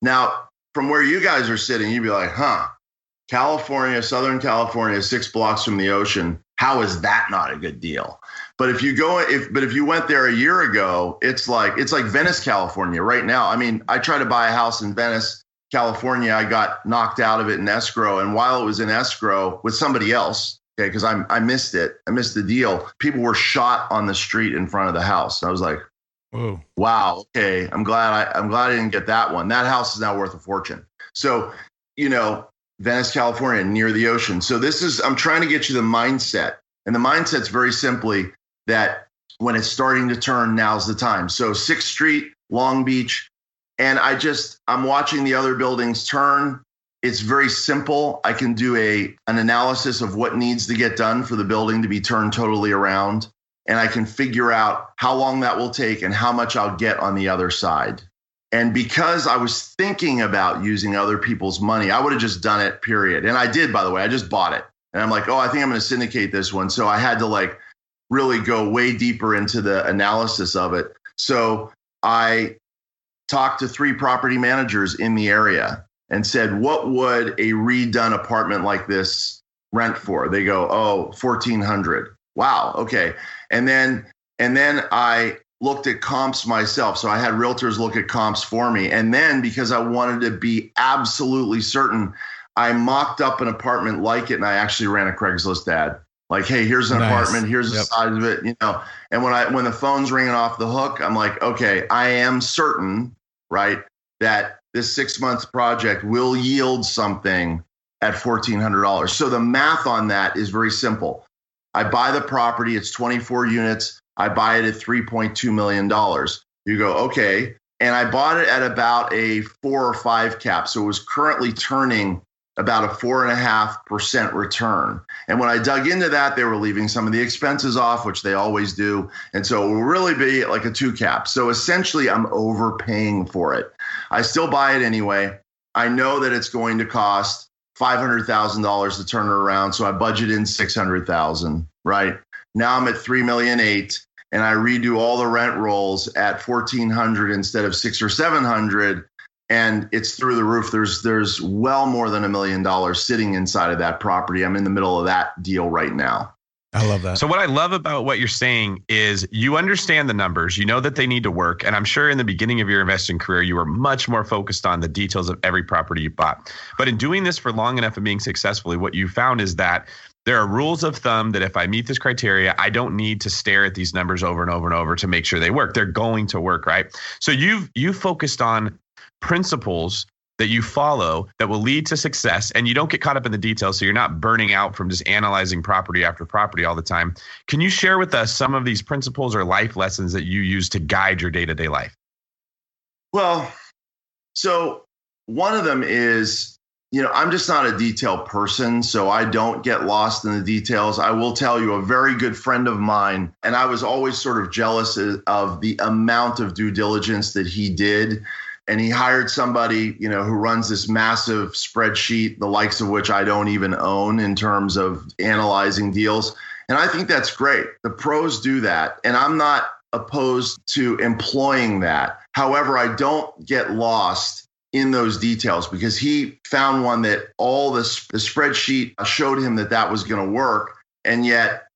Speaker 2: Now, from where you guys are sitting, you'd be like, "Huh, California, Southern California, six blocks from the ocean. How is that not a good deal? But if you go, if but if you went there a year ago, it's like it's like Venice, California, right now. I mean, I tried to buy a house in Venice, California. I got knocked out of it in escrow, and while it was in escrow with somebody else, okay, because I I missed it, I missed the deal. People were shot on the street in front of the house. I was like, Whoa. wow, okay. I'm glad I I'm glad I didn't get that one. That house is now worth a fortune. So you know, Venice, California, near the ocean. So this is I'm trying to get you the mindset. And the mindset's very simply that when it's starting to turn, now's the time. So 6th Street, Long Beach, and I just I'm watching the other buildings turn. it's very simple. I can do a an analysis of what needs to get done for the building to be turned totally around and I can figure out how long that will take and how much I'll get on the other side. And because I was thinking about using other people's money, I would have just done it, period. And I did, by the way, I just bought it. And I'm like, oh, I think I'm going to syndicate this one. So I had to like really go way deeper into the analysis of it. So I talked to three property managers in the area and said, what would a redone apartment like this rent for? They go, oh, 1400. Wow. Okay. And then and then I looked at comps myself. So I had realtors look at comps for me. And then because I wanted to be absolutely certain, I mocked up an apartment like it and I actually ran a Craigslist ad. Like, hey, here's an nice. apartment, here's yep. the size of it, you know. And when I when the phone's ringing off the hook, I'm like, okay, I am certain, right, that this six month project will yield something at $1,400. So the math on that is very simple. I buy the property, it's 24 units. I buy it at $3.2 million. You go, okay. And I bought it at about a four or five cap. So it was currently turning about a four and a half percent return. And when I dug into that, they were leaving some of the expenses off, which they always do. And so it will really be like a two cap. So essentially, I'm overpaying for it. I still buy it anyway. I know that it's going to cost five hundred thousand dollars to turn it around. So I budget in six hundred thousand. Right now I'm at three million eight, and I redo all the rent rolls at fourteen hundred instead of six or seven hundred, and it's through the roof. There's there's well more than a million dollars sitting inside of that property. I'm in the middle of that deal right now.
Speaker 1: I love that.
Speaker 4: So what I love about what you're saying is you understand the numbers, you know that they need to work, and I'm sure in the beginning of your investing career you were much more focused on the details of every property you bought. But in doing this for long enough and being successfully, what you found is that there are rules of thumb that if I meet this criteria, I don't need to stare at these numbers over and over and over to make sure they work. They're going to work, right? So you've you focused on principles that you follow that will lead to success and you don't get caught up in the details so you're not burning out from just analyzing property after property all the time. Can you share with us some of these principles or life lessons that you use to guide your day-to-day life?
Speaker 2: Well so one of them is you know i'm just not a detail person so i don't get lost in the details. I will tell you a very good friend of mine and i was always sort of jealous of the amount of due diligence that he did and he hired somebody you know who runs this massive spreadsheet the likes of which i don't even own in terms of analyzing deals and i think that's great the pros do that and i'm not opposed to employing that however i don't get lost in those details because he found one that all this the spreadsheet showed him that that was going to work and yet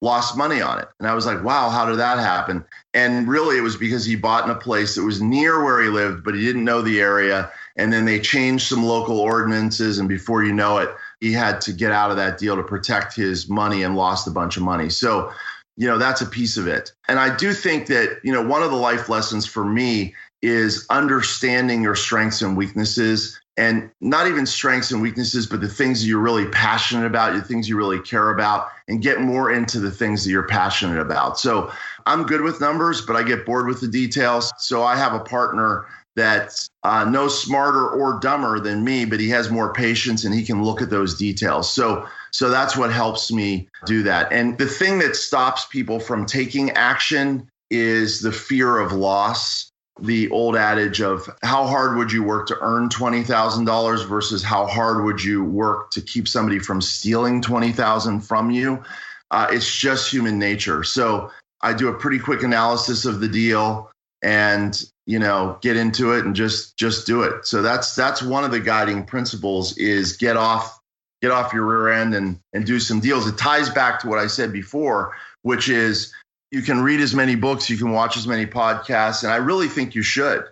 Speaker 2: lost money on it. And I was like, wow, how did that happen? And really, it was because he bought in a place that was near where he lived, but he didn't know the area. And then they changed some local ordinances. And before you know it, he had to get out of that deal to protect his money and lost a bunch of money. So, you know, that's a piece of it. And I do think that, you know, one of the life lessons for me is understanding your strengths and weaknesses and not even strengths and weaknesses, but the things that you're really passionate about, the things you really care about, and get more into the things that you're passionate about. So I'm good with numbers, but I get bored with the details. So I have a partner that's uh, no smarter or dumber than me, but he has more patience and he can look at those details. So so that's what helps me do that. And the thing that stops people from taking action is the fear of loss the old adage of how hard would you work to earn $20,000 versus how hard would you work to keep somebody from stealing 20,000 from you. Uh, it's just human nature. So I do a pretty quick analysis of the deal and you know get into it and just just do it. So that's that's one of the guiding principles is get off get off your rear end and and do some deals. It ties back to what I said before, which is you can read as many books, you can watch as many podcasts, and I really think you should.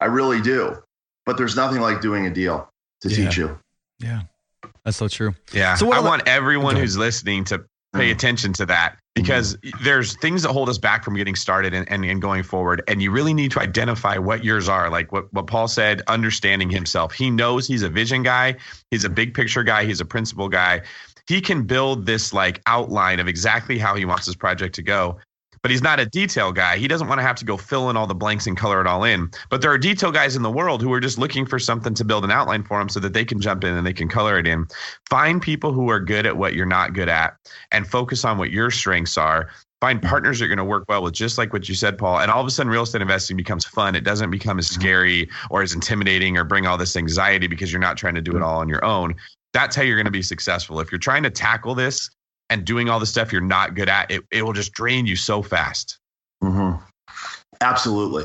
Speaker 2: I really do. But there's nothing like doing a deal to
Speaker 1: yeah.
Speaker 2: teach you.
Speaker 1: Yeah. That's so true.
Speaker 4: Yeah. So I want everyone who's listening to pay mm. attention to that because mm. there's things that hold us back from getting started and, and, and, going forward. And you really need to identify what yours are. Like what, what Paul said, understanding himself. He knows he's a vision guy, he's a big picture guy, he's a principle guy. He can build this like outline of exactly how he wants his project to go but he's not a detail guy. He doesn't want to have to go fill in all the blanks and color it all in. But there are detail guys in the world who are just looking for something to build an outline for them so that they can jump in and they can color it in. Find people who are good at what you're not good at and focus on what your strengths are find partners that are going to work well with just like what you said paul and all of a sudden real estate investing becomes fun it doesn't become as mm-hmm. scary or as intimidating or bring all this anxiety because you're not trying to do it all on your own that's how you're going to be successful if you're trying to tackle this and doing all the stuff you're not good at it, it will just drain you so fast
Speaker 2: mm-hmm. absolutely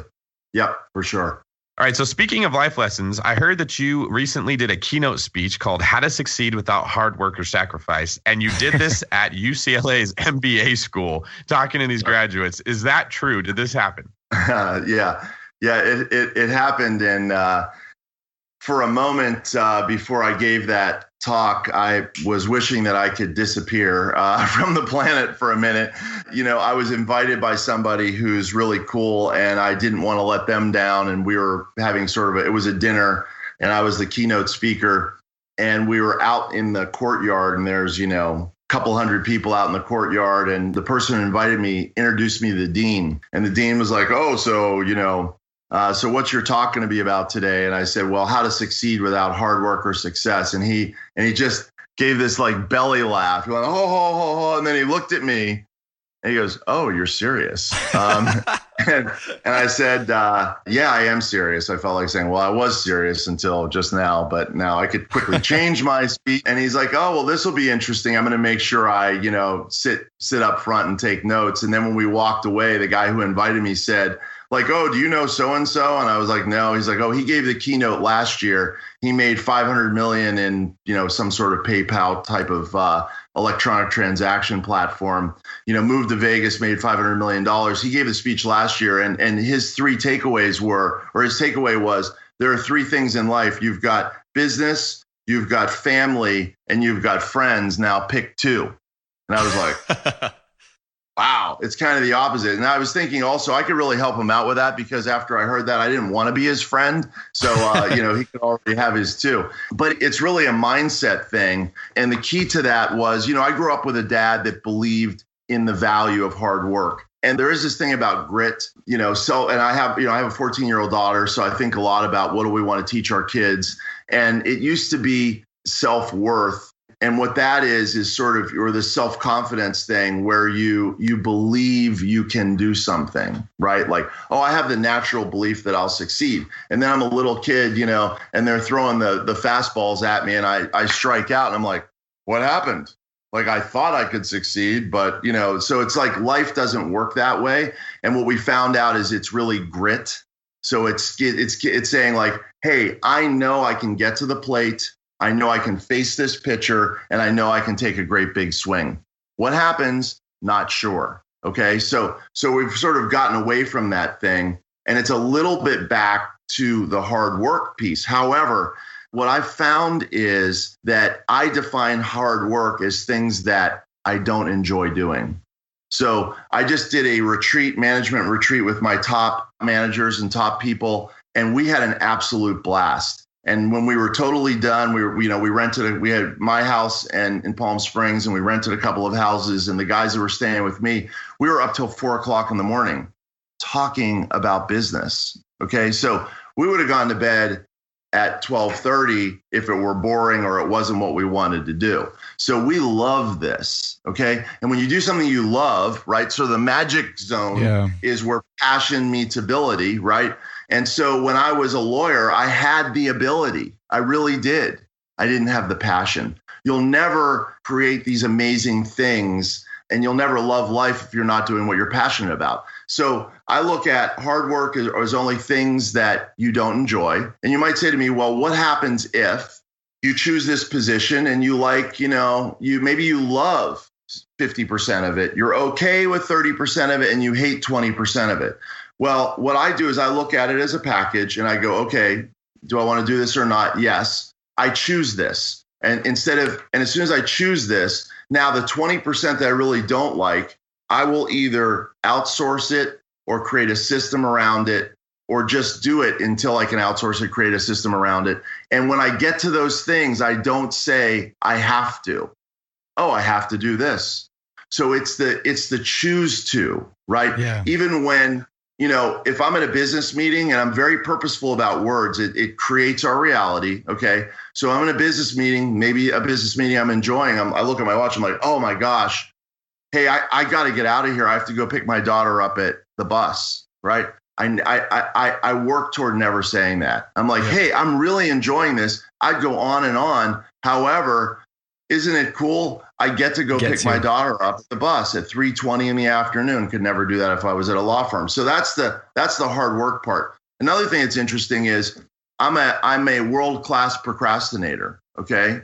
Speaker 2: yep for sure
Speaker 4: all right. So speaking of life lessons, I heard that you recently did a keynote speech called How to Succeed Without Hard Work or Sacrifice. And you did this at UCLA's MBA school, talking to these graduates. Is that true? Did this happen?
Speaker 2: Uh, yeah. Yeah, it, it, it happened. And uh, for a moment uh, before I gave that talk, I was wishing that I could disappear uh, from the planet for a minute. You know, I was invited by somebody who's really cool, and I didn't want to let them down. And we were having sort of a, it was a dinner, and I was the keynote speaker, and we were out in the courtyard, and there's you know a couple hundred people out in the courtyard and the person who invited me introduced me to the dean and the dean was like oh so you know uh, so what's your talk going to be about today? And I said, well, how to succeed without hard work or success. And he and he just gave this like belly laugh. He went, oh, ho, ho, ho. and then he looked at me and he goes, oh, you're serious. Um, and, and I said, uh, yeah, I am serious. I felt like saying, well, I was serious until just now, but now I could quickly change my speech. And he's like, oh, well, this will be interesting. I'm going to make sure I, you know, sit sit up front and take notes. And then when we walked away, the guy who invited me said, like, oh, do you know so and so? And I was like, no. He's like, oh, he gave the keynote last year. He made 500 million in, you know, some sort of PayPal type of uh, electronic transaction platform. You know, moved to Vegas, made 500 million dollars. He gave the speech last year, and and his three takeaways were, or his takeaway was, there are three things in life. You've got business, you've got family, and you've got friends. Now pick two. And I was like. wow, it's kind of the opposite. And I was thinking also I could really help him out with that because after I heard that, I didn't want to be his friend. So, uh, you know, he could already have his two. But it's really a mindset thing. And the key to that was, you know, I grew up with a dad that believed in the value of hard work. And there is this thing about grit, you know. So, and I have, you know, I have a 14 year old daughter. So I think a lot about what do we want to teach our kids. And it used to be self worth and what that is is sort of or the self-confidence thing where you you believe you can do something right? Like oh i have the natural belief that i'll succeed. And then i'm a little kid you know and they're throwing the the fastballs at me and i i strike out and i'm like what happened? Like i thought i could succeed but you know so it's like life doesn't work that way. And what we found out is it's really grit. So it's it's it's saying like hey i know i can get to the plate I know I can face this pitcher and I know I can take a great big swing. What happens? Not sure. Okay. So so we've sort of gotten away from that thing and it's a little bit back to the hard work piece. However, what I've found is that I define hard work as things that I don't enjoy doing. So I just did a retreat, management retreat with my top managers and top people, and we had an absolute blast. And when we were totally done, we were, you know, we rented, a, we had my house and in Palm Springs, and we rented a couple of houses. And the guys that were staying with me, we were up till four o'clock in the morning talking about business. Okay, so we would have gone to bed at 12:30 if it were boring or it wasn't what we wanted to do. So we love this, okay? And when you do something you love, right? So the magic zone yeah. is where passion meets ability, right? And so when I was a lawyer, I had the ability. I really did. I didn't have the passion. You'll never create these amazing things and you'll never love life if you're not doing what you're passionate about. So I look at hard work as, as only things that you don't enjoy. And you might say to me, well, what happens if you choose this position and you like, you know, you maybe you love 50% of it, you're okay with 30% of it, and you hate 20% of it. Well, what I do is I look at it as a package and I go, okay, do I want to do this or not? Yes. I choose this. And instead of, and as soon as I choose this, now the 20% that I really don't like, I will either outsource it or create a system around it or just do it until I can outsource it, create a system around it. And when I get to those things, I don't say I have to. Oh, I have to do this. So it's the it's the choose to, right?
Speaker 1: Yeah.
Speaker 2: Even when you know, if I'm at a business meeting and I'm very purposeful about words, it, it creates our reality. Okay. So I'm in a business meeting, maybe a business meeting I'm enjoying. I'm, I look at my watch, I'm like, oh my gosh, hey, I, I got to get out of here. I have to go pick my daughter up at the bus, right? I, I, I, I work toward never saying that. I'm like,
Speaker 1: Yeah.
Speaker 2: hey, I'm really enjoying this. I'd go on and on. However, isn't it cool? I get to go
Speaker 1: Get
Speaker 2: pick
Speaker 1: to.
Speaker 2: my daughter up at the bus at 3:20 in the afternoon. Could never do that if I was at a law firm. So that's the that's the hard work part. Another thing that's interesting is I'm a I'm a world class procrastinator. Okay.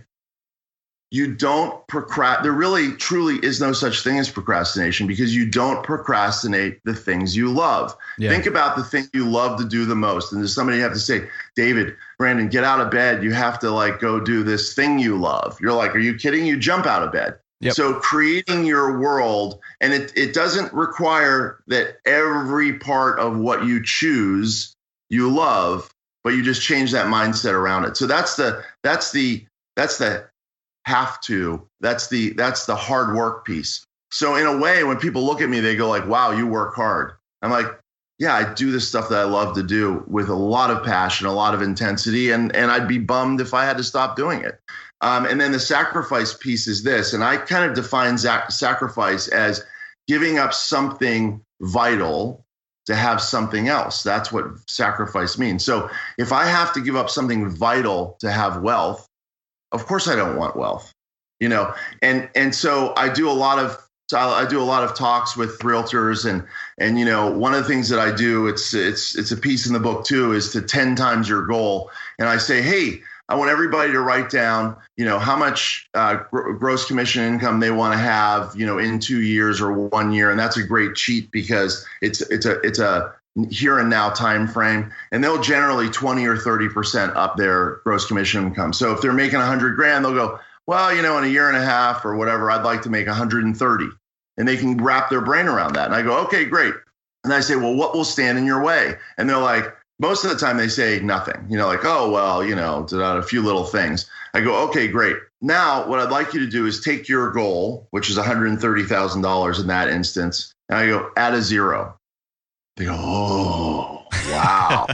Speaker 2: You don't procrast. There really truly is no such thing as procrastination because you don't procrastinate the things you love.
Speaker 1: Yeah.
Speaker 2: Think about the thing you love to do the most. And there's somebody you have to say, David, Brandon, get out of bed. You have to like go do this thing you love. You're like, are you kidding? You jump out of bed.
Speaker 1: Yep.
Speaker 2: So creating your world, and it, it doesn't require that every part of what you choose you love, but you just change that mindset around it. So that's the that's the that's the have to. That's the that's the hard work piece. So in a way, when people look at me, they go like, "Wow, you work hard." I'm like, "Yeah, I do this stuff that I love to do with a lot of passion, a lot of intensity, and and I'd be bummed if I had to stop doing it." Um, and then the sacrifice piece is this, and I kind of define sac- sacrifice as giving up something vital to have something else. That's what sacrifice means. So if I have to give up something vital to have wealth, of course I don't want wealth, you know. And and so I do a lot of so I do a lot of talks with realtors and and you know one of the things that I do it's it's it's a piece in the book too is to 10 times your goal. And I say hey I want everybody to write down, you know, how much uh, gr- gross commission income they want to have, you know, in two years or one year, and that's a great cheat because it's it's a it's a here and now time frame, and they'll generally twenty or thirty percent up their gross commission income. So if they're making a hundred grand, they'll go, well, you know, in a year and a half or whatever, I'd like to make 130, and they can wrap their brain around that. And I go, okay, great. And I say, well, what will stand in your way? And they're like, most of the time they say nothing, you know, like, oh, well, you know, a few little things. I go, okay, great. Now, what I'd like you to do is take your goal, which is $130,000 in that instance, and I go, add a zero. They go, oh, wow.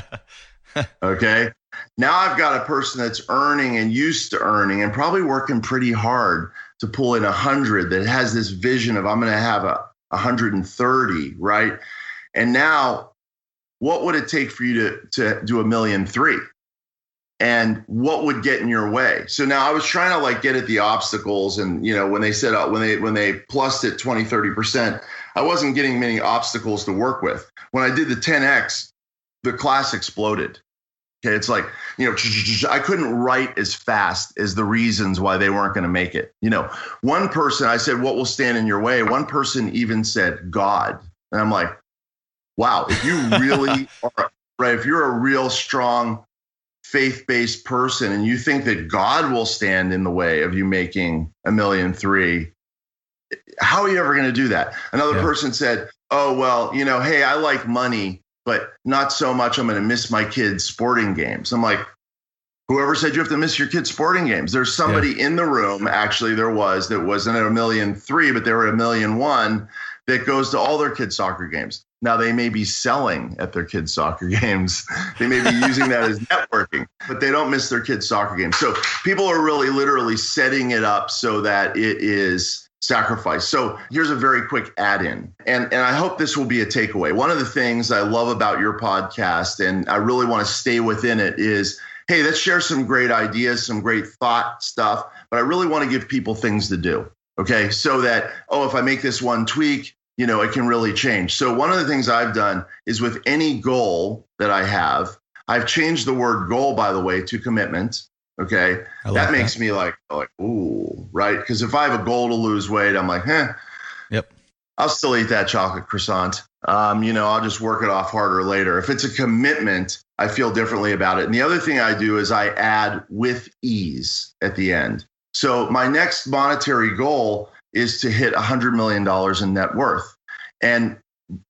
Speaker 2: okay. Now I've got a person that's earning and used to earning and probably working pretty hard to pull in a hundred that has this vision of I'm going to have a 130, right? And now what would it take for you to to do a million three? And what would get in your way? So now i was trying to like get at the obstacles and you know when they said uh, when they when they plussed it 20 30% i wasn't getting many obstacles to work with. When i did the 10x the class exploded okay it's like you know i couldn't write as fast as the reasons why they weren't going to make it you know one person i said what will stand in your way one person even said god and i'm like wow, if you really are, right, if you're a real strong faith based person and you think that God will stand in the way of you making a million three, how are you ever going to do that? Another
Speaker 1: Yeah.
Speaker 2: person said, oh, well, you know, hey, I like money, but not so much I'm going to miss my kids' sporting games. I'm like, Whoever said you have to miss your kids' sporting games? There's somebody in the room, actually, there was that wasn't at a million three, but they were at a million one that goes to all their kids' soccer games. Now they may be selling at their kids' soccer games. They may be using that as networking, but they don't miss their kids' soccer games. So people are really literally setting it up so that it is sacrifice. So here's a very quick add-in. And and I hope this will be a takeaway. One of the things I love about your podcast and I really want to stay within it is hey, let's share some great ideas, some great thought stuff, but I really want to give people things to do. Okay. So that, oh, if I make this one tweak, you know, it can really change. So one of the things I've done is with any goal that I have, I've changed the word goal, by the way, to commitment. Okay.
Speaker 1: Like
Speaker 2: that makes me like, like, ooh, right. Because if I have a goal to lose weight, I'm like, eh,
Speaker 1: Yep.
Speaker 2: I'll still eat that chocolate croissant. Um, you know, I'll just work it off harder later. If it's a commitment, I feel differently about it. And the other thing I do is I add with ease at the end. So my next monetary goal is to hit $100 million in net worth. And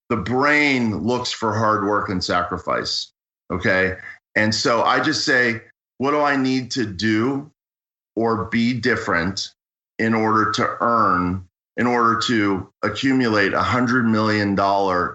Speaker 2: the brain looks for hard work and sacrifice. Okay. And so I just say, what do I need to do or be different in order to earn in order to accumulate a $100 million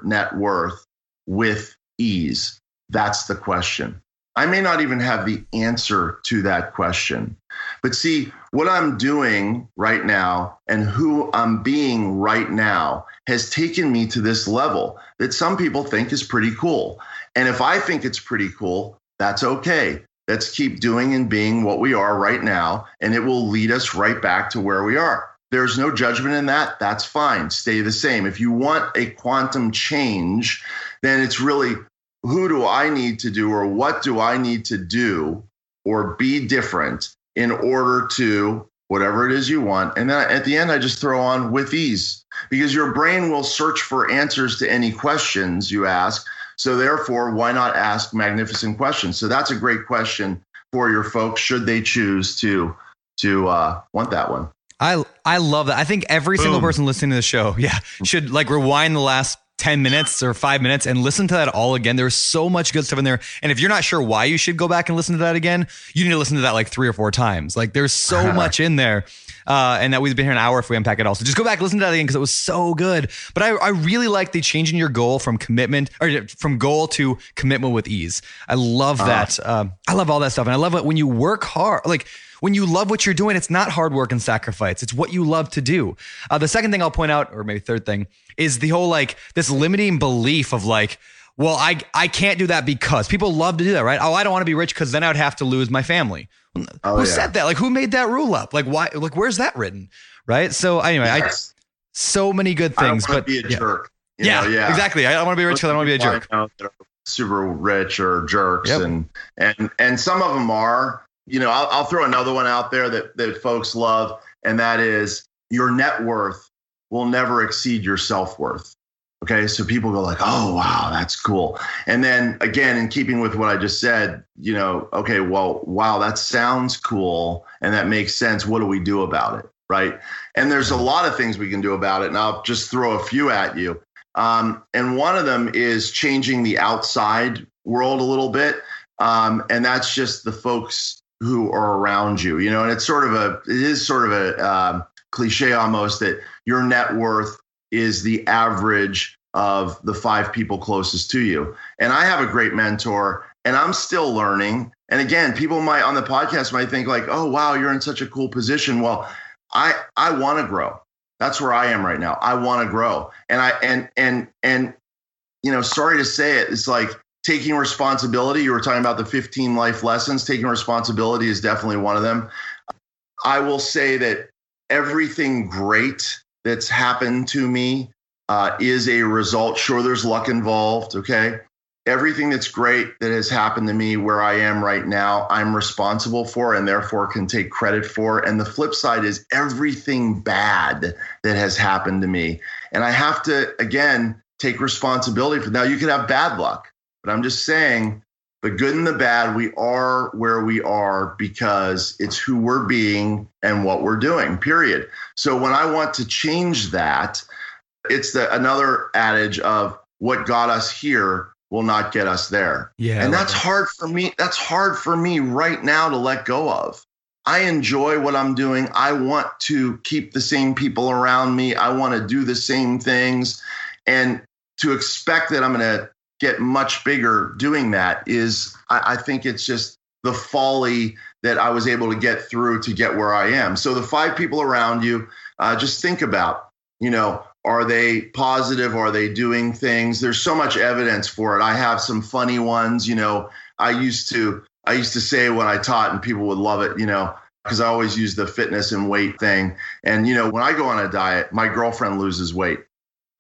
Speaker 2: net worth with ease? That's the question. I may not even have the answer to that question. But see, what I'm doing right now and who I'm being right now has taken me to this level that some people think is pretty cool. And if I think it's pretty cool, that's okay. Let's keep doing and being what we are right now, and it will lead us right back to where we are. There's no judgment in that. That's fine. Stay the same. If you want a quantum change, then it's really who do I need to do or what do I need to do or be different in order to whatever it is you want. And then at the end, I just throw on with ease because your brain will search for answers to any questions you ask. So therefore, why not ask magnificent questions? So that's a great question for your folks should they choose to to uh, want that one.
Speaker 1: I I love that. I think every Boom. single person listening to the show, yeah, should like rewind the last 10 minutes or five minutes and listen to that all again. There's so much good stuff in there. And if you're not sure why you should go back and listen to that again, you need to listen to that like three or four times. Like there's so much in there. Uh, and that we've been here an hour if we unpack it all. So just go back, listen to that again because it was so good. But I, I really like the changing your goal from commitment or from goal to commitment with ease. I love uh-huh. that. Um, I love all that stuff. And I love it when you work hard. Like, when you love what you're doing, it's not hard work and sacrifice. It's what you love to do. Uh, the second thing I'll point out, or maybe third thing, is the whole like this limiting belief of like, well, I I can't do that because people love to do that, right? Oh, I don't want to be rich because then I would have to lose my family. Oh, who yeah. said that? Like, who made that rule up? Like, why? Like, where's that written? Right. So anyway, yes. I so many good things, but
Speaker 2: be a
Speaker 1: yeah.
Speaker 2: jerk.
Speaker 1: Yeah, know, yeah, exactly. I don't want to be rich because I don't want to be a jerk.
Speaker 2: Super rich or jerks, yep. and and and some of them are, you know, I'll, I'll throw another one out there that, that folks love, and that is your net worth will never exceed your self worth. Okay, so people go like, "Oh, wow, that's cool." And then again, in keeping with what I just said, you know, okay, well, wow, that sounds cool and that makes sense. What do we do about it, right? And there's a lot of things we can do about it, and I'll just throw a few at you. Um, and one of them is changing the outside world a little bit, um, and that's just the folks who are around you, you know, and it's sort of a, it is sort of a um, cliche almost that your net worth is the average of the five people closest to you. And I have a great mentor and I'm still learning. And again, people might on the podcast might think like, "Oh, wow, you're in such a cool position." Well, I I want to grow. That's where I am right now. I want to grow. And I and and and you know, sorry to say it, it's like taking responsibility. You were talking about the 15 life lessons. Taking responsibility is definitely one of them. I will say that everything great that's happened to me uh, is a result. Sure, there's luck involved. Okay. Everything that's great that has happened to me where I am right now, I'm responsible for and therefore can take credit for. And the flip side is everything bad that has happened to me. And I have to, again, take responsibility for now. You could have bad luck. But I'm just saying the good and the bad, we are where we are because it's who we're being and what we're doing, period. So when I want to change that, it's the another adage of what got us here will not get us there.
Speaker 1: Yeah.
Speaker 2: And that's that. hard for me. That's hard for me right now to let go of. I enjoy what I'm doing. I want to keep the same people around me. I want to do the same things. And to expect that I'm going to get much bigger doing that is I, I think it's just the folly that I was able to get through to get where I am. So the five people around you, uh, just think about, you know, are they positive? Are they doing things? There's so much evidence for it. I have some funny ones. You know, I used to I used to say when I taught, and people would love it. You know, because I always use the fitness and weight thing. And you know, when I go on a diet, my girlfriend loses weight.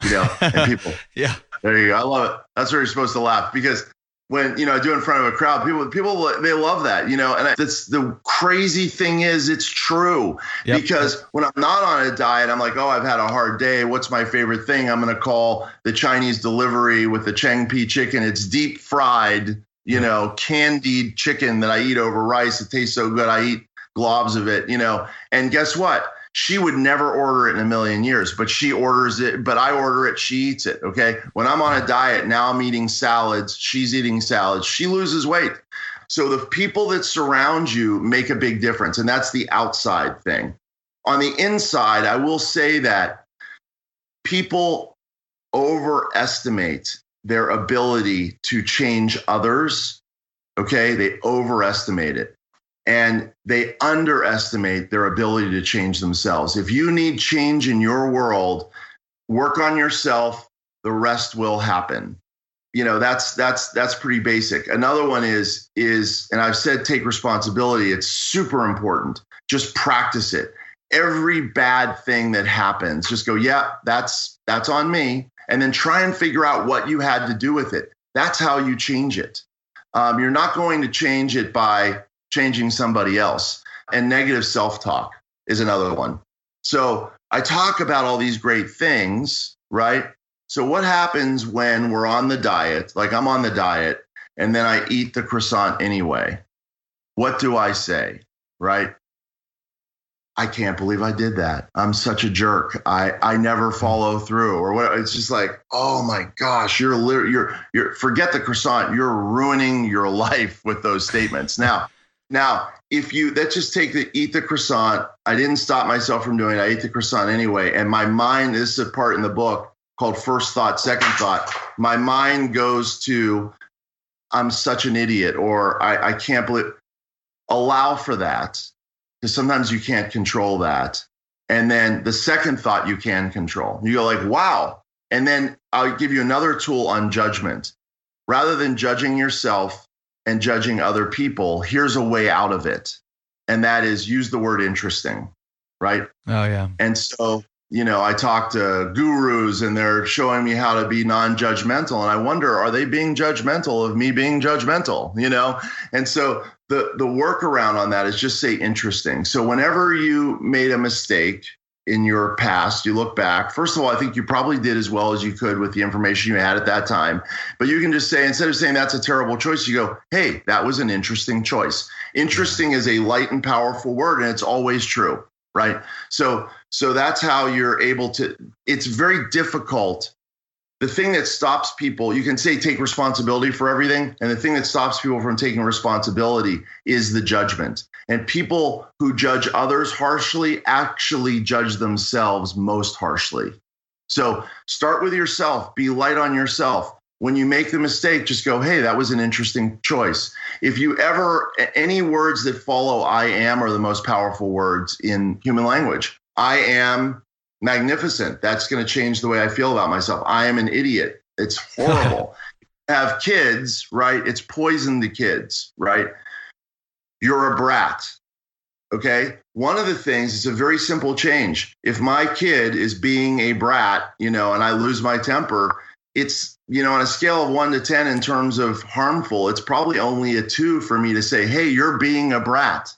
Speaker 2: You know, and people,
Speaker 1: yeah,
Speaker 2: there you go. I love it. That's where you're supposed to laugh because when you know I do in front of a crowd, people people they love that, you know. And that's the crazy thing is it's true yep. because when I'm not on a diet, I'm like, oh, I've had a hard day. What's my favorite thing? I'm gonna call the Chinese delivery with the Chengpi chicken. It's deep fried, you know, candied chicken that I eat over rice. It tastes so good. I eat globs of it, you know. And guess what? She would never order it in a million years, but she orders it, but I order it, she eats it. Okay. When I'm on a diet, now I'm eating salads, she's eating salads, she loses weight. So the people that surround you make a big difference. And that's the outside thing. On the inside, I will say that people overestimate their ability to change others. Okay. They overestimate it and they underestimate their ability to change themselves. If you need change in your world, work on yourself, the rest will happen. You know, that's that's that's pretty basic. Another one is is and I've said take responsibility. It's super important. Just practice it. Every bad thing that happens, just go, yeah, that's that's on me and then try and figure out what you had to do with it. That's how you change it. Um, you're not going to change it by changing somebody else. And negative self talk is another one. So I talk about all these great things, right? So what happens when we're on the diet? Like I'm on the diet and then I eat the croissant anyway. What do I say? Right? I can't believe I did that. I'm such a jerk. I I never follow through or what it's just like, "Oh my gosh, you're you're you're forget the croissant. You're ruining your life with those statements." Now, now, if you let's just take the eat the croissant. I didn't stop myself from doing it. I ate the croissant anyway, and my mind this is a part in the book called first thought, second thought. My mind goes to I'm such an idiot or I, I can't believe allow for that because sometimes you can't control that. And then the second thought you can control. You go like, wow. And then I'll give you another tool on judgment. Rather than judging yourself and judging other people, here's a way out of it. And that is use the word interesting, right?
Speaker 1: Oh, yeah.
Speaker 2: And so, you know, I talk to gurus and they're showing me how to be non judgmental. And I wonder, are they being judgmental of me being judgmental, you know? And so the the workaround on that is just say interesting. So whenever you made a mistake in your past, you look back. First of all, I think you probably did as well as you could with the information you had at that time. But you can just say instead of saying that's a terrible choice, you go, "Hey, that was an interesting choice." Interesting is a light and powerful word, and it's always true, right? So so that's how you're able to. It's very difficult the thing that stops people, you can say take responsibility for everything. And the thing that stops people from taking responsibility is the judgment. And people who judge others harshly actually judge themselves most harshly. So start with yourself, be light on yourself. When you make the mistake, just go, hey, that was an interesting choice. If you ever, any words that follow I am are the most powerful words in human language. I am magnificent. That's going to change the way I feel about myself. I am an idiot. It's horrible. Have kids, right? It's poison to kids, right? You're a brat. Okay. One of the things is a very simple change. If my kid is being a brat, you know, and I lose my temper, it's, you know, on a scale of one to 10 in terms of harmful, it's probably only a two for me to say, hey, you're being a brat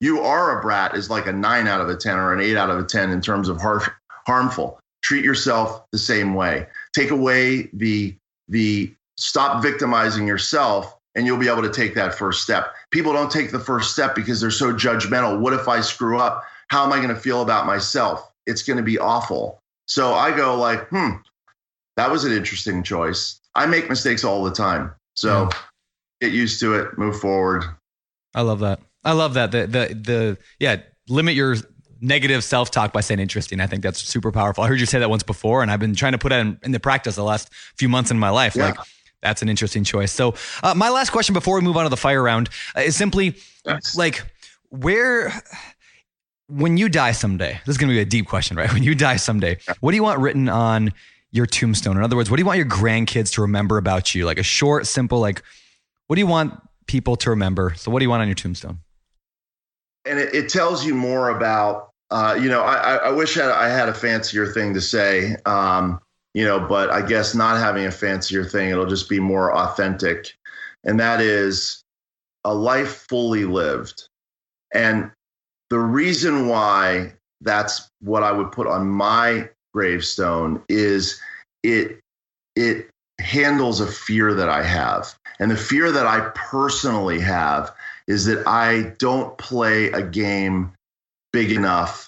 Speaker 2: you are a brat is like a nine out of a 10 or an eight out of a 10 in terms of harsh, harmful. Treat yourself the same way. Take away the, the stop victimizing yourself and you'll be able to take that first step. People don't take the first step because they're so judgmental. What if I screw up? How am I going to feel about myself? It's going to be awful. So I go like, hmm, that was an interesting choice. I make mistakes all the time. So get used to it, move forward.
Speaker 1: I love that. I love that. The the the yeah, limit your negative self talk by saying interesting. I think that's super powerful. I heard you say that once before, and I've been trying to put it in, into practice the last few months in my life. Yeah. Like that's an interesting choice. So uh, my last question before we move on to the fire round uh, is simply yes. like where when you die someday. This is going to be a deep question, right? When you die someday, what do you want written on your tombstone? In other words, what do you want your grandkids to remember about you? Like a short, simple, like what do you want people to remember? So what do you want on your tombstone?
Speaker 2: and it, it, tells you more about uh, you know I, I wish I had a fancier thing to say um, you know but i guess not having a fancier thing it'll just be more authentic. And that is a life fully lived. And the reason why that's what i would put on my gravestone is it it handles a fear that i have. And the fear that i personally have is that I don't play a game big enough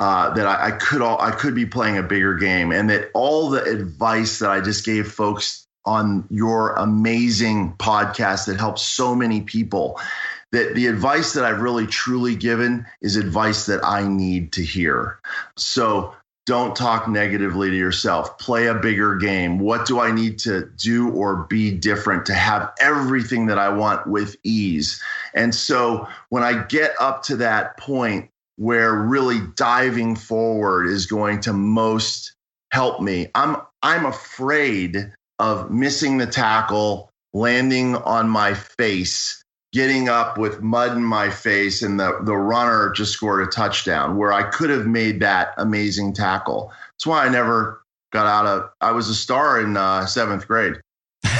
Speaker 2: uh, that I, I, could all I could be playing a bigger game, and that all the advice that I just gave folks on your amazing podcast that helps so many people. That the advice that I've really truly given is advice that I need to hear. So don't talk negatively to yourself. Play a bigger game. What do I need to do or be different to have everything that I want with ease? And so when I get up to that point where really diving forward is going to most help me, I'm I'm afraid of missing the tackle, landing on my face, getting up with mud in my face, and the, the runner just scored a touchdown where I could have made that amazing tackle. That's why I never got out of, I was a star in uh, seventh grade.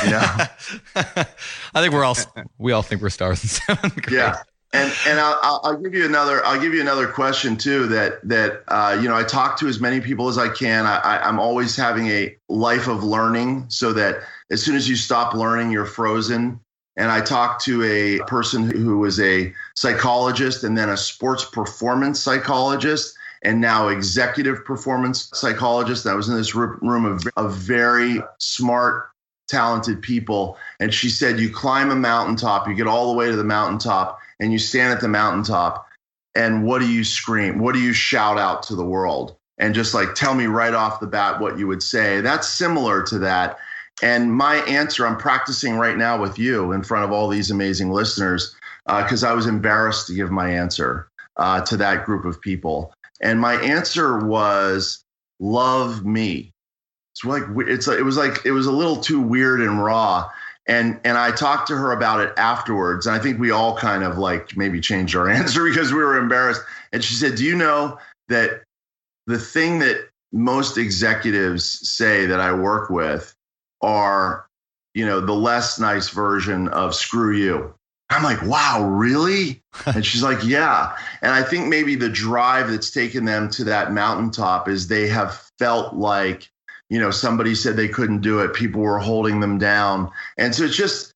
Speaker 2: You know?
Speaker 1: I think we're all we all think we're stars in seventh grade.
Speaker 2: Yeah. And and I'll, I'll give you another I'll give you another question too that that uh, you know I talk to as many people as I can. I, I'm always having a life of learning so that as soon as you stop learning, you're frozen. And I talked to a person who was a psychologist and then a sports performance psychologist and now executive performance psychologist. I was in this room of, of very smart, talented people. And she said, You climb a mountaintop, you get all the way to the mountaintop, and you stand at the mountaintop. And what do you scream? What do you shout out to the world? And just like tell me right off the bat what you would say. That's similar to that. And my answer, I'm practicing right now with you in front of all these amazing listeners because uh, I was embarrassed to give my answer uh, to that group of people. And my answer was, "Love me." It's like it's it was like it was a little too weird and raw. And and I talked to her about it afterwards. And I think we all kind of like maybe changed our answer because we were embarrassed. And she said, "Do you know that the thing that most executives say that I work with are, you know, the less nice version of screw you. I'm like, wow, really? and she's like, yeah. And I think maybe the drive that's taken them to that mountaintop is they have felt like, you know, somebody said they couldn't do it. People were holding them down. And so it's just,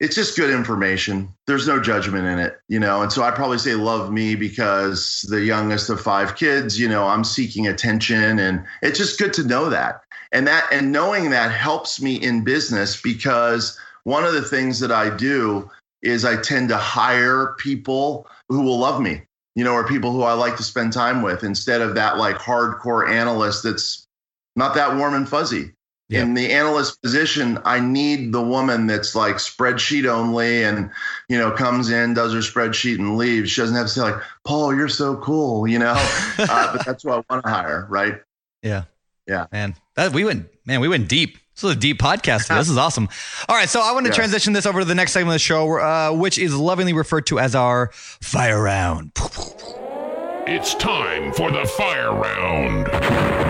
Speaker 2: it's just good information. There's no judgment in it, you know. And so I probably say love me because the youngest of five kids, you know, I'm seeking attention and it's just good to know that and that and knowing that helps me in business because one of the things that I do is I tend to hire people who will love me, you know, or people who I like to spend time with instead of that like hardcore analyst that's not that warm and fuzzy. Yeah. In the analyst position, I need the woman that's like spreadsheet only and, you know, comes in, does her spreadsheet and leaves. She doesn't have to say like, Paul, you're so cool, you know, uh, but that's who I want to hire. Right.
Speaker 1: Yeah.
Speaker 2: Yeah.
Speaker 1: Man, that we went, man, we went deep. This is a deep podcast. This is awesome. All right. So I want to yeah. transition this over to the next segment of the show, uh, which is lovingly referred to as our fire round.
Speaker 7: It's time for the fire round.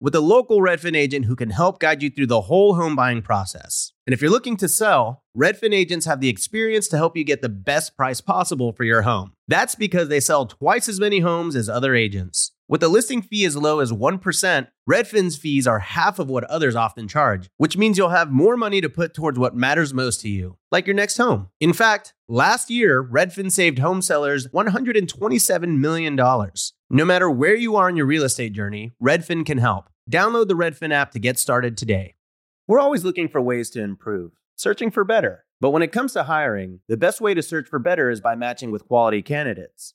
Speaker 5: with a local Redfin agent who can help guide you through the whole home buying process. And if you're looking to sell, Redfin agents have the experience to help you get the best price possible for your home. That's because they sell twice as many homes as other agents. With a listing fee as low as 1%, Redfin's fees are half of what others often charge, which means you'll have more money to put towards what matters most to you, like your next home. In fact, last year, Redfin saved home sellers $127 million. No matter where you are in your real estate journey, Redfin can help. Download the Redfin app to get started today. We're always looking for ways to improve, searching for better. But when it comes to hiring, the best way to search for better is by matching with quality candidates.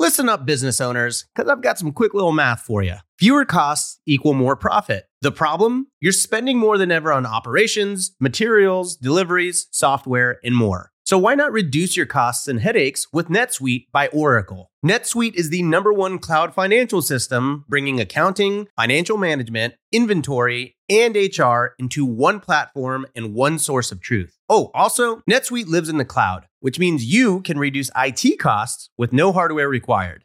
Speaker 5: Listen up, business owners, because I've got some quick little math for you. Fewer costs equal more profit. The problem? You're spending more than ever on operations, materials, deliveries, software, and more. So why not reduce your costs and headaches with NetSuite by Oracle? NetSuite is the number one cloud financial system, bringing accounting, financial management, inventory, and HR into one platform and one source of truth. Oh, also, NetSuite lives in the cloud, which means you can reduce IT costs with no hardware required.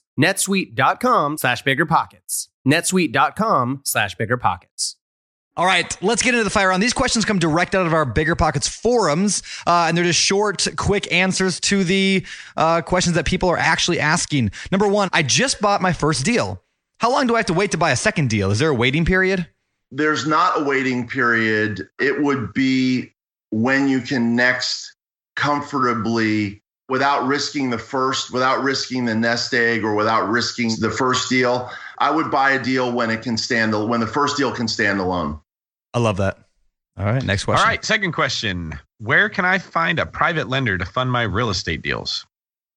Speaker 5: netsuite.com slash biggerpockets. netsuite.com slash biggerpockets.
Speaker 1: All right, let's get into the fire round. These questions come direct out of our Bigger Pockets forums, uh, and they're just short, quick answers to the uh, questions that people are actually asking. Number one, I just bought my first deal. How long do I have to wait to buy a second deal? Is there a waiting period?
Speaker 2: There's not a waiting period. It would be when you can next comfortably without risking the first, without risking the nest egg, or without risking the first deal. I would buy a deal when it can stand when the first deal can stand alone.
Speaker 1: I love that. All right, next question.
Speaker 4: All right, second question. Where can I find a private lender to fund my real estate deals?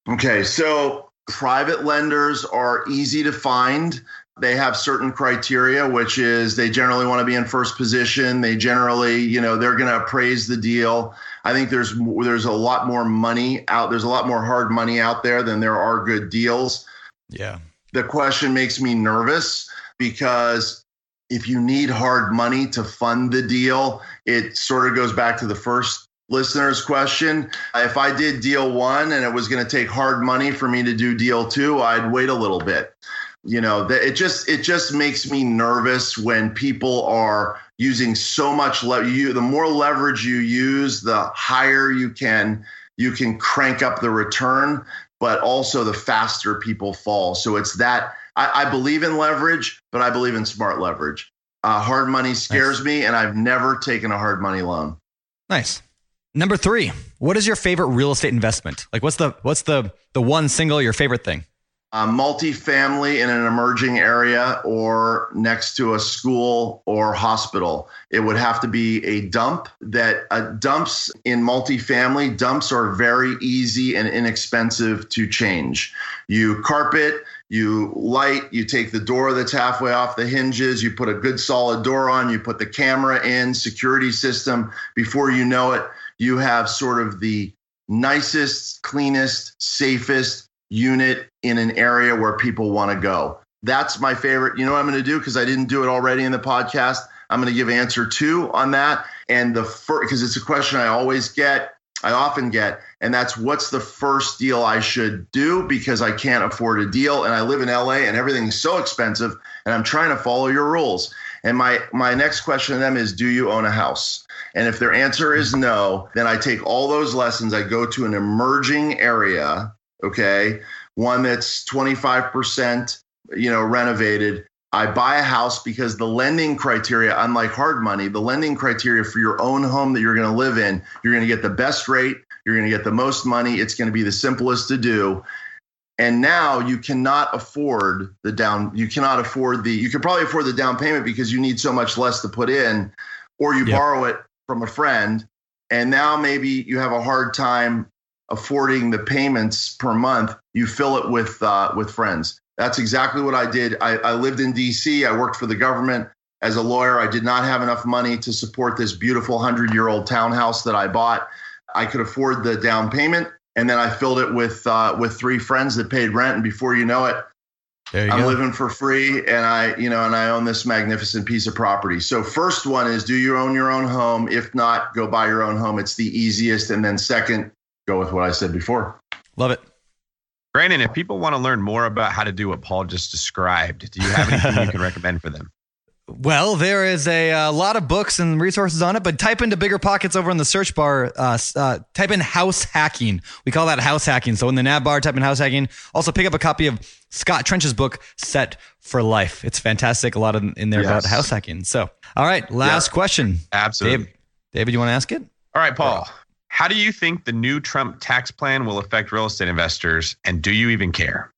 Speaker 2: Okay, so private lenders are easy to find. They have certain criteria, which is they generally want to be in first position. They generally, you know, they're going to appraise the deal. I think there's there's a lot more money out. There's a lot more hard money out there than there are good deals.
Speaker 1: Yeah.
Speaker 2: The question makes me nervous because if you need hard money to fund the deal, it sort of goes back to the first listener's question. If I did deal one and it was going to take hard money for me to do deal two, I'd wait a little bit you know it just it just makes me nervous when people are using so much le- you the more leverage you use the higher you can you can crank up the return but also the faster people fall. So it's that i, I believe in leverage but i believe in smart leverage. Uh, hard money scares nice. me and i've never taken a hard money loan.
Speaker 1: Nice. Number three what is your favorite real estate investment? Like what's the what's the the one single your favorite thing
Speaker 2: uh, multifamily in an emerging area or next to a school or hospital. It would have to be a dump that uh, dumps in multifamily, dumps are very easy and inexpensive to change. You carpet, you light, you take the door that's halfway off the hinges, you put a good solid door on, you put the camera in, security system. Before you know it, you have sort of the nicest, cleanest, safest, unit in an area where people want to go. That's my favorite. You know what I'm going to do because I didn't do it already in the podcast. I'm going to give answer two on that. And the first, because it's a question I always get, I often get, and that's what's the first deal I should do because I can't afford a deal and I live in LA and everything's so expensive and I'm trying to follow your rules. And my my next question to them is, do you own a house? And if their answer is no, then I take all those lessons. I go to an emerging area okay? One that's 25% you know renovated. I buy a house because the lending criteria unlike hard money the lending criteria for your own home that you're going to live in you're going to get the best rate you're going to get the most money it's going to be the simplest to do. And now you cannot afford the down you cannot afford the you can probably afford the down payment because you need so much less to put in or you yep. borrow it from a friend and now maybe you have a hard time affording the payments per month, you fill it with uh, with friends. That's exactly what I did. I, I lived in D.C. I worked for the government as a lawyer. I did not have enough money to support this beautiful hundred year old townhouse that I bought. I could afford the down payment, and then I filled it with uh, with three friends that paid rent. And before you know it,
Speaker 1: you
Speaker 2: I'm
Speaker 1: go.
Speaker 2: living for free and I, you know, and I own this magnificent piece of property. So first one is do you own your own home? If not, go buy your own home. It's the easiest. And then second, go with what I said before.
Speaker 1: Love it.
Speaker 4: Brandon, if people want to learn more about how to do what Paul just described, do you have anything you can recommend for them?
Speaker 1: Well, there is a, uh lot of books and resources on it, but type into Bigger Pockets over in the search bar. Uh, uh, type in house hacking. We call that house hacking. So in the nav bar, type in house hacking. Also, pick up a copy of Scott Trench's book, Set for Life. It's fantastic. A lot in, in there about house hacking. So, all right, last
Speaker 2: Yeah.
Speaker 1: question.
Speaker 4: Absolutely.
Speaker 1: Dave, David, you want to ask it?
Speaker 4: All right, Paul. How do you think the new Trump tax plan will affect real estate investors, and do you even care?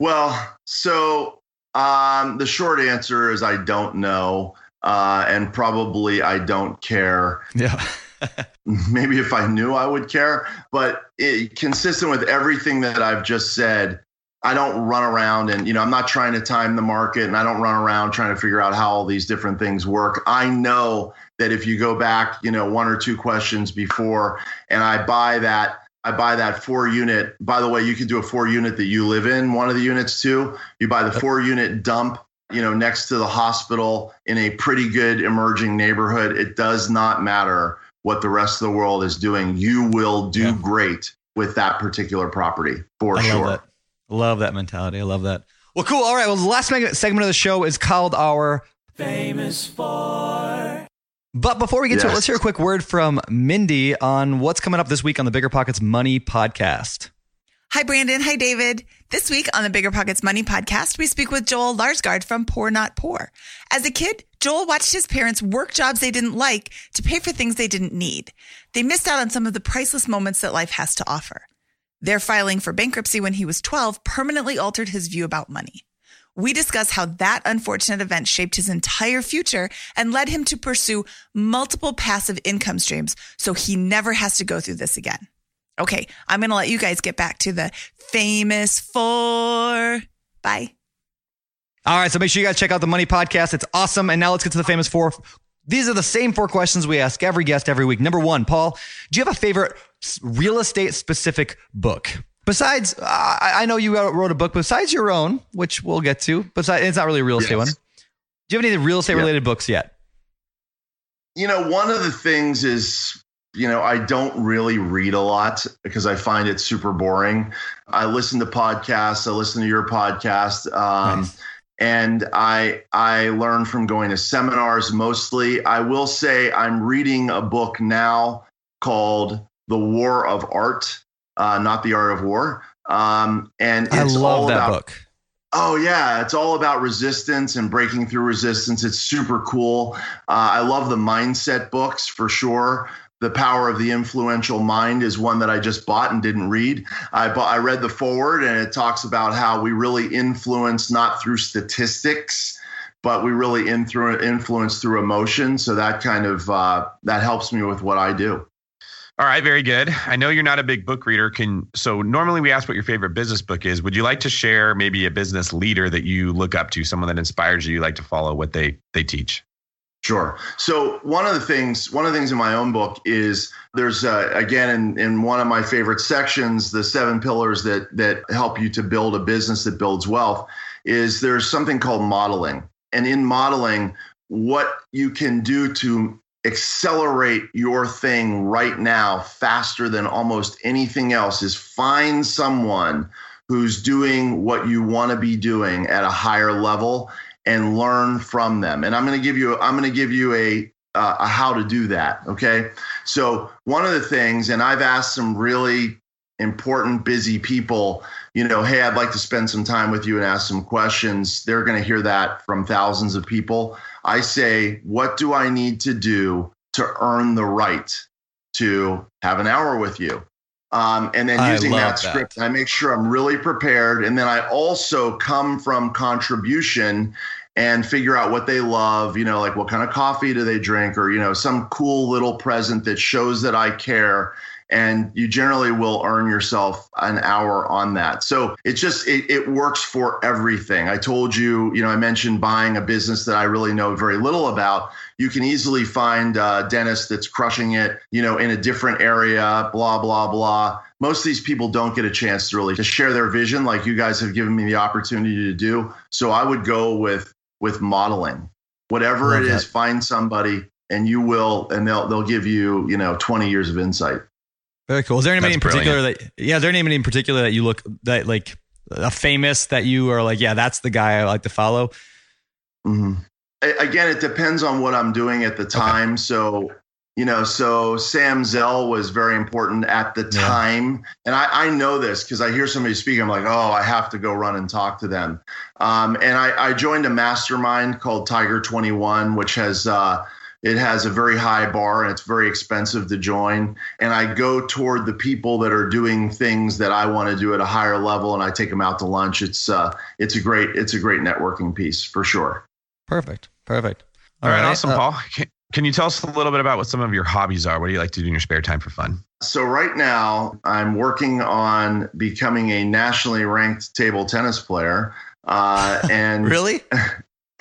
Speaker 2: Well, so um, the short answer is I don't know. Uh, and probably I don't care.
Speaker 1: Yeah.
Speaker 2: maybe if I knew I would care, but it, consistent with everything that I've just said, I don't run around and, you know, I'm not trying to time the market and I don't run around trying to figure out how all these different things work. I know that if you go back, you know, one or two questions before and I buy that, I buy that four unit. By the way, you could do a four unit that you live in, one of the units too. You buy the four unit dump, you know, next to the hospital in a pretty good emerging neighborhood. It does not matter what the rest of the world is doing. You will do
Speaker 1: Yeah.
Speaker 2: great with that particular property for
Speaker 1: I
Speaker 2: sure.
Speaker 1: Love that. Mentality. I love that. Well, cool. All right. Well, the last segment of the show is called our famous for. But before we get to it, let's hear a quick word from Mindy on what's coming up this week on the Bigger Pockets Money podcast.
Speaker 8: Hi, Brandon. Hi, David. This week on the Bigger Pockets Money podcast, we speak with Joel Larsgaard from Poor Not Poor. As a kid, Joel watched his parents work jobs they didn't like to pay for things they didn't need. They missed out on some of the priceless moments that life has to offer. Their filing for bankruptcy when he was 12 permanently altered his view about money. We discuss how that unfortunate event shaped his entire future and led him to pursue multiple passive income streams so he never has to go through this again. Okay, I'm going to let you guys get back to the famous four. Bye.
Speaker 1: All right. So make sure you guys check out the Money podcast. It's awesome. And now let's get to the famous four. These are the same four questions we ask every guest every week. Number one, Paul, do you have a favorite real estate specific book? Besides, I I know you wrote a book besides your own, which we'll get to. Besides, it's not really a real estate
Speaker 2: Yes.
Speaker 1: one. Do you have any real estate
Speaker 2: Yeah.
Speaker 1: related books yet?
Speaker 2: You know, one of the things is, you know, I don't really read a lot because I find it super boring. I listen to podcasts, I listen to your podcast. Um,
Speaker 1: Nice.
Speaker 2: and I I learn from going to seminars mostly. I will say I'm reading a book now called The War of Art, uh, not the Art of War. Um, and it's
Speaker 1: I love
Speaker 2: all
Speaker 1: that
Speaker 2: about
Speaker 1: book.
Speaker 2: Oh yeah, it's all about resistance and breaking through resistance. It's super cool. Uh, I love the mindset books for sure. The Power of the Influential Mind is one that I just bought and didn't read. I bought, I read the foreword and it talks about how we really influence not through statistics, but we really in through, influence through emotion. So that kind of uh, that helps me with what I do.
Speaker 4: All right, very good. I know you're not a big book reader. Can so normally we ask what your favorite business book is. Would you like to share maybe a business leader that you look up to, someone that inspires you, you like to follow what they they teach?
Speaker 2: Sure. So one of the things, one of the things in my own book is there's uh, again in, in one of my favorite sections, the seven pillars that that help you to build a business that builds wealth. Is there's something called modeling, and in modeling, what you can do to accelerate your thing right now faster than almost anything else is find someone who's doing what you want to be doing at a higher level and learn from them. And I'm going to give you I'm going to give you a uh, a how to do that, okay? So, one of the things and I've asked some really important busy people, you know, hey, I'd like to spend some time with you and ask some questions. They're going to hear that from thousands of people. I say, what do I need to do to earn the right to have an hour with you? Um, and then
Speaker 1: I
Speaker 2: using that
Speaker 1: that.
Speaker 2: script, I make sure I'm really prepared. And then I also come from contribution and figure out what they love, you know, like what kind of coffee do they drink or, you know, some cool little present that shows that I care and you generally will earn yourself an hour on that. So it's just it, it works for everything. I told you, you know, I mentioned buying a business that I really know very little about. You can easily find a dentist that's crushing it, you know, in a different area, blah blah blah. Most of these people don't get a chance to really to share their vision like you guys have given me the opportunity to do. So I would go with with modeling. Whatever it is, find somebody and you will and they'll they'll give you, you know, 20 years of insight.
Speaker 1: Very cool. Is there anybody
Speaker 4: That's
Speaker 1: in particular
Speaker 4: brilliant.
Speaker 1: that yeah, is there anybody in particular that you look that like a famous that you are like, yeah, that's the guy I like to follow?
Speaker 2: hmm Again, it depends on what I'm doing at the time. So, you know, so Sam Zell was very important at the
Speaker 1: Yeah.
Speaker 2: time. And I, I know this because I hear somebody speak. I'm like, oh, I have to go run and talk to them. Um, and I, I joined a mastermind called Tiger 21, which has, uh, it has a very high bar and it's very expensive to join. And I go toward the people that are doing things that I want to do at a higher level, and I take them out to lunch. It's uh, it's a great it's a great networking piece for sure.
Speaker 1: Perfect. Perfect.
Speaker 4: All right, awesome,
Speaker 1: uh,
Speaker 4: Paul. Can, can you tell us a little bit about what some of your hobbies are? What do you like to do in your spare time for fun?
Speaker 2: So right now, I'm working on becoming a nationally ranked table tennis player. Uh, and
Speaker 1: Really?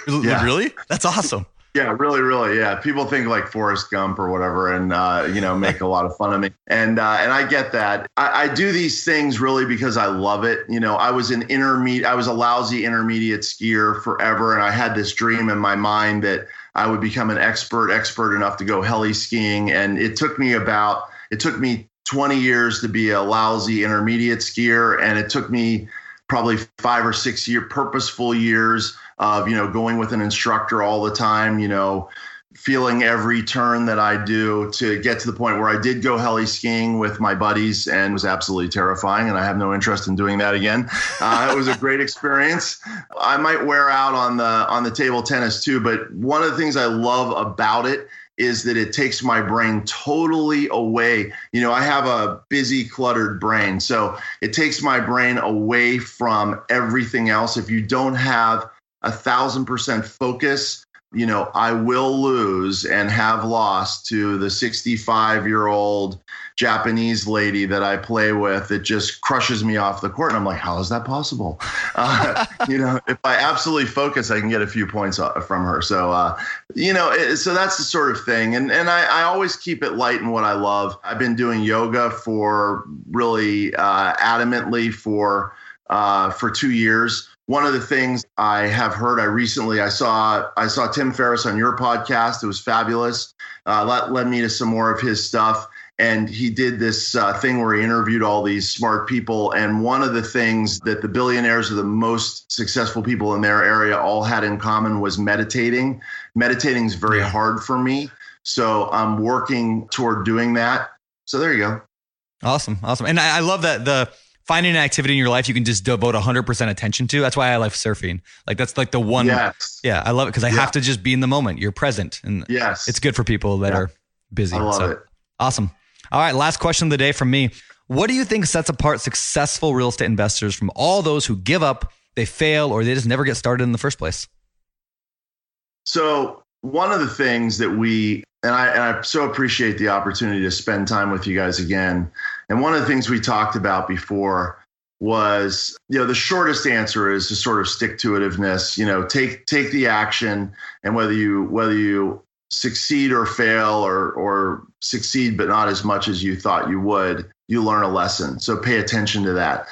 Speaker 2: Yeah.
Speaker 1: Really? That's awesome.
Speaker 2: Yeah, really, really. Yeah, people think like Forrest Gump or whatever, and uh, you know, make a lot of fun of me. And uh, and I get that. I, I do these things really because I love it. You know, I was an intermediate. I was a lousy intermediate skier forever, and I had this dream in my mind that I would become an expert, expert enough to go heli skiing. And it took me about it took me 20 years to be a lousy intermediate skier, and it took me probably five or six year purposeful years of you know going with an instructor all the time you know feeling every turn that i do to get to the point where i did go heli skiing with my buddies and was absolutely terrifying and i have no interest in doing that again uh, it was a great experience i might wear out on the on the table tennis too but one of the things i love about it is that it takes my brain totally away. You know, I have a busy, cluttered brain. So it takes my brain away from everything else. If you don't have a thousand percent focus, you know, I will lose and have lost to the 65 year old Japanese lady that I play with that just crushes me off the court. And I'm like, how is that possible? Uh, you know, if I absolutely focus, I can get a few points uh, from her. So, uh, you know, it, so that's the sort of thing. And, and I, I always keep it light in what I love. I've been doing yoga for really uh, adamantly for, uh, for two years one of the things I have heard, I recently I saw I saw Tim Ferriss on your podcast. It was fabulous. Uh, that led me to some more of his stuff, and he did this uh, thing where he interviewed all these smart people. And one of the things that the billionaires or the most successful people in their area all had in common was meditating. Meditating is very hard for me, so I'm working toward doing that. So there you go.
Speaker 1: Awesome. Awesome. And I, I love that the finding an activity in your life you can just devote 100% attention to. That's why I like surfing. Like that's like the one.
Speaker 2: Yes.
Speaker 1: Yeah. I love it because I
Speaker 2: Yeah.
Speaker 1: have to just be in the moment. You're present. And
Speaker 2: Yes.
Speaker 1: it's good for people that
Speaker 2: Yeah.
Speaker 1: are busy.
Speaker 2: I love
Speaker 1: So,
Speaker 2: it.
Speaker 1: Awesome. All right. Last question of the day from me. What do you think sets apart successful real estate investors from all those who give up, they fail, or they just never get started in the first place?
Speaker 2: So one of the things that we and I and I so appreciate the opportunity to spend time with you guys again. And one of the things we talked about before was, you know, the shortest answer is to sort of stick to itiveness, you know, take take the action and whether you whether you succeed or fail or or succeed but not as much as you thought you would, you learn a lesson. So pay attention to that.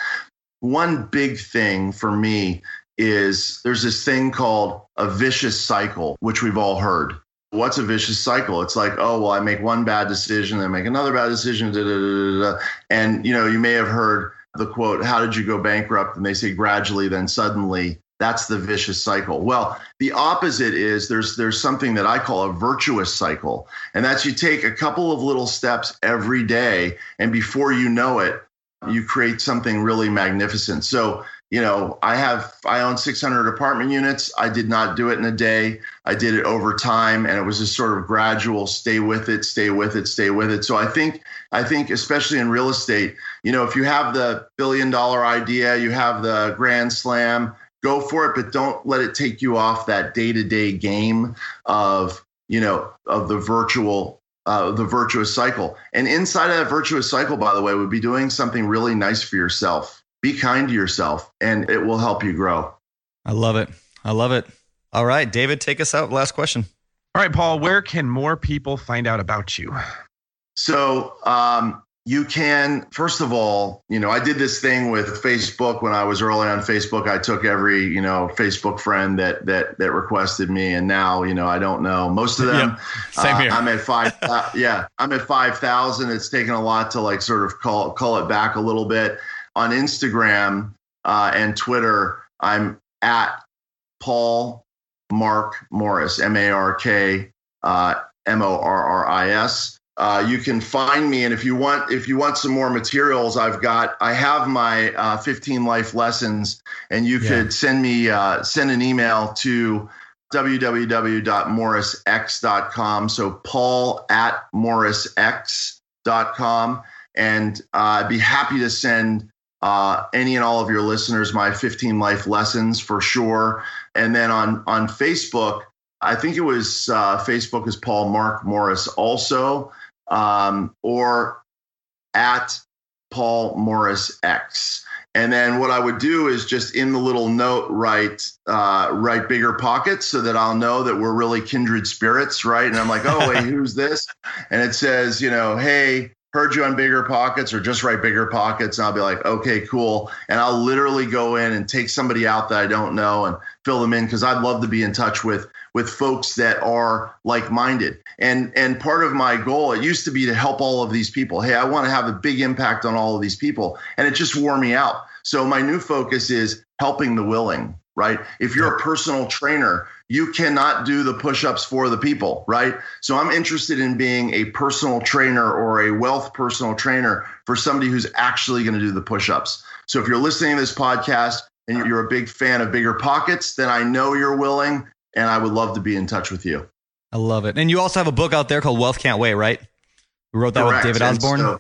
Speaker 2: One big thing for me is there's this thing called a vicious cycle, which we've all heard. What's a vicious cycle? It's like, oh, well, I make one bad decision, then make another bad decision, da, da, da, da, da. and you know, you may have heard the quote, "How did you go bankrupt?" And they say gradually, then suddenly. That's the vicious cycle. Well, the opposite is there's there's something that I call a virtuous cycle, and that's you take a couple of little steps every day, and before you know it, you create something really magnificent. So you know, I have I own 600 apartment units. I did not do it in a day. I did it over time, and it was a sort of gradual stay with it, stay with it, stay with it. So I think I think especially in real estate, you know, if you have the billion dollar idea, you have the grand slam, go for it, but don't let it take you off that day to day game of you know of the virtual uh, the virtuous cycle. And inside of that virtuous cycle, by the way, would be doing something really nice for yourself. Be kind to yourself, and it will help you grow.
Speaker 1: I love it. I love it. All right, David, take us out. Last question.
Speaker 4: All right, Paul, where can more people find out about you?
Speaker 2: So um, you can, first of all, you know, I did this thing with Facebook when I was early on Facebook. I took every, you know, Facebook friend that that that requested me, and now, you know, I don't know most of them.
Speaker 1: Yep. Same
Speaker 2: Uh,
Speaker 1: here.
Speaker 2: I'm at five. Uh, yeah, I'm at five thousand. It's taken a lot to like sort of call call it back a little bit. On Instagram uh, and Twitter, I'm at Paul Mark Morris, M A R K uh, M O R R I S. Uh, you can find me, and if you want, if you want some more materials, I've got, I have my uh, 15 life lessons, and you
Speaker 1: Yeah.
Speaker 2: could send me, uh, send an email to www.morrisx.com. So Paul at morrisx.com, and uh, I'd be happy to send uh, any and all of your listeners my 15 life lessons for sure. And then on on Facebook, I think it was uh, Facebook is Paul Mark Morris also, um, or at Paul Morris X. And then what I would do is just in the little note write uh, write bigger pockets so that I'll know that we're really kindred spirits, right? And I'm like, oh wait, who's this? And it says, you know, hey, heard you on bigger pockets, or just write bigger pockets. And I'll be like, okay, cool. And I'll literally go in and take somebody out that I don't know and fill them in because I'd love to be in touch with with folks that are like-minded. And and part of my goal, it used to be to help all of these people. Hey, I want to have a big impact on all of these people. And it just wore me out. So my new focus is helping the willing, right? If you're a personal trainer, you cannot do the push-ups for the people, right? So I'm interested in being a personal trainer or a wealth personal trainer for somebody who's actually going to do the push-ups. So if you're listening to this podcast and you're a big fan of bigger pockets, then I know you're willing and I would love to be in touch with you.
Speaker 1: I love it. And you also have a book out there called Wealth Can't Wait, right? We wrote that
Speaker 2: Correct.
Speaker 1: with David
Speaker 2: And
Speaker 1: Osborne.
Speaker 2: so-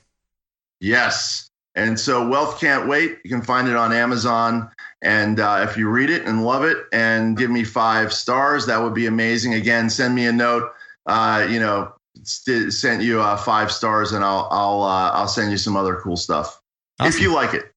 Speaker 2: yes. And so Wealth Can't Wait. You can find it on Amazon. And uh, if you read it and love it and give me five stars, that would be amazing. Again, send me a note. Uh, you know, st- sent you uh, five stars, and I'll I'll uh, I'll send you some other cool stuff if you like it.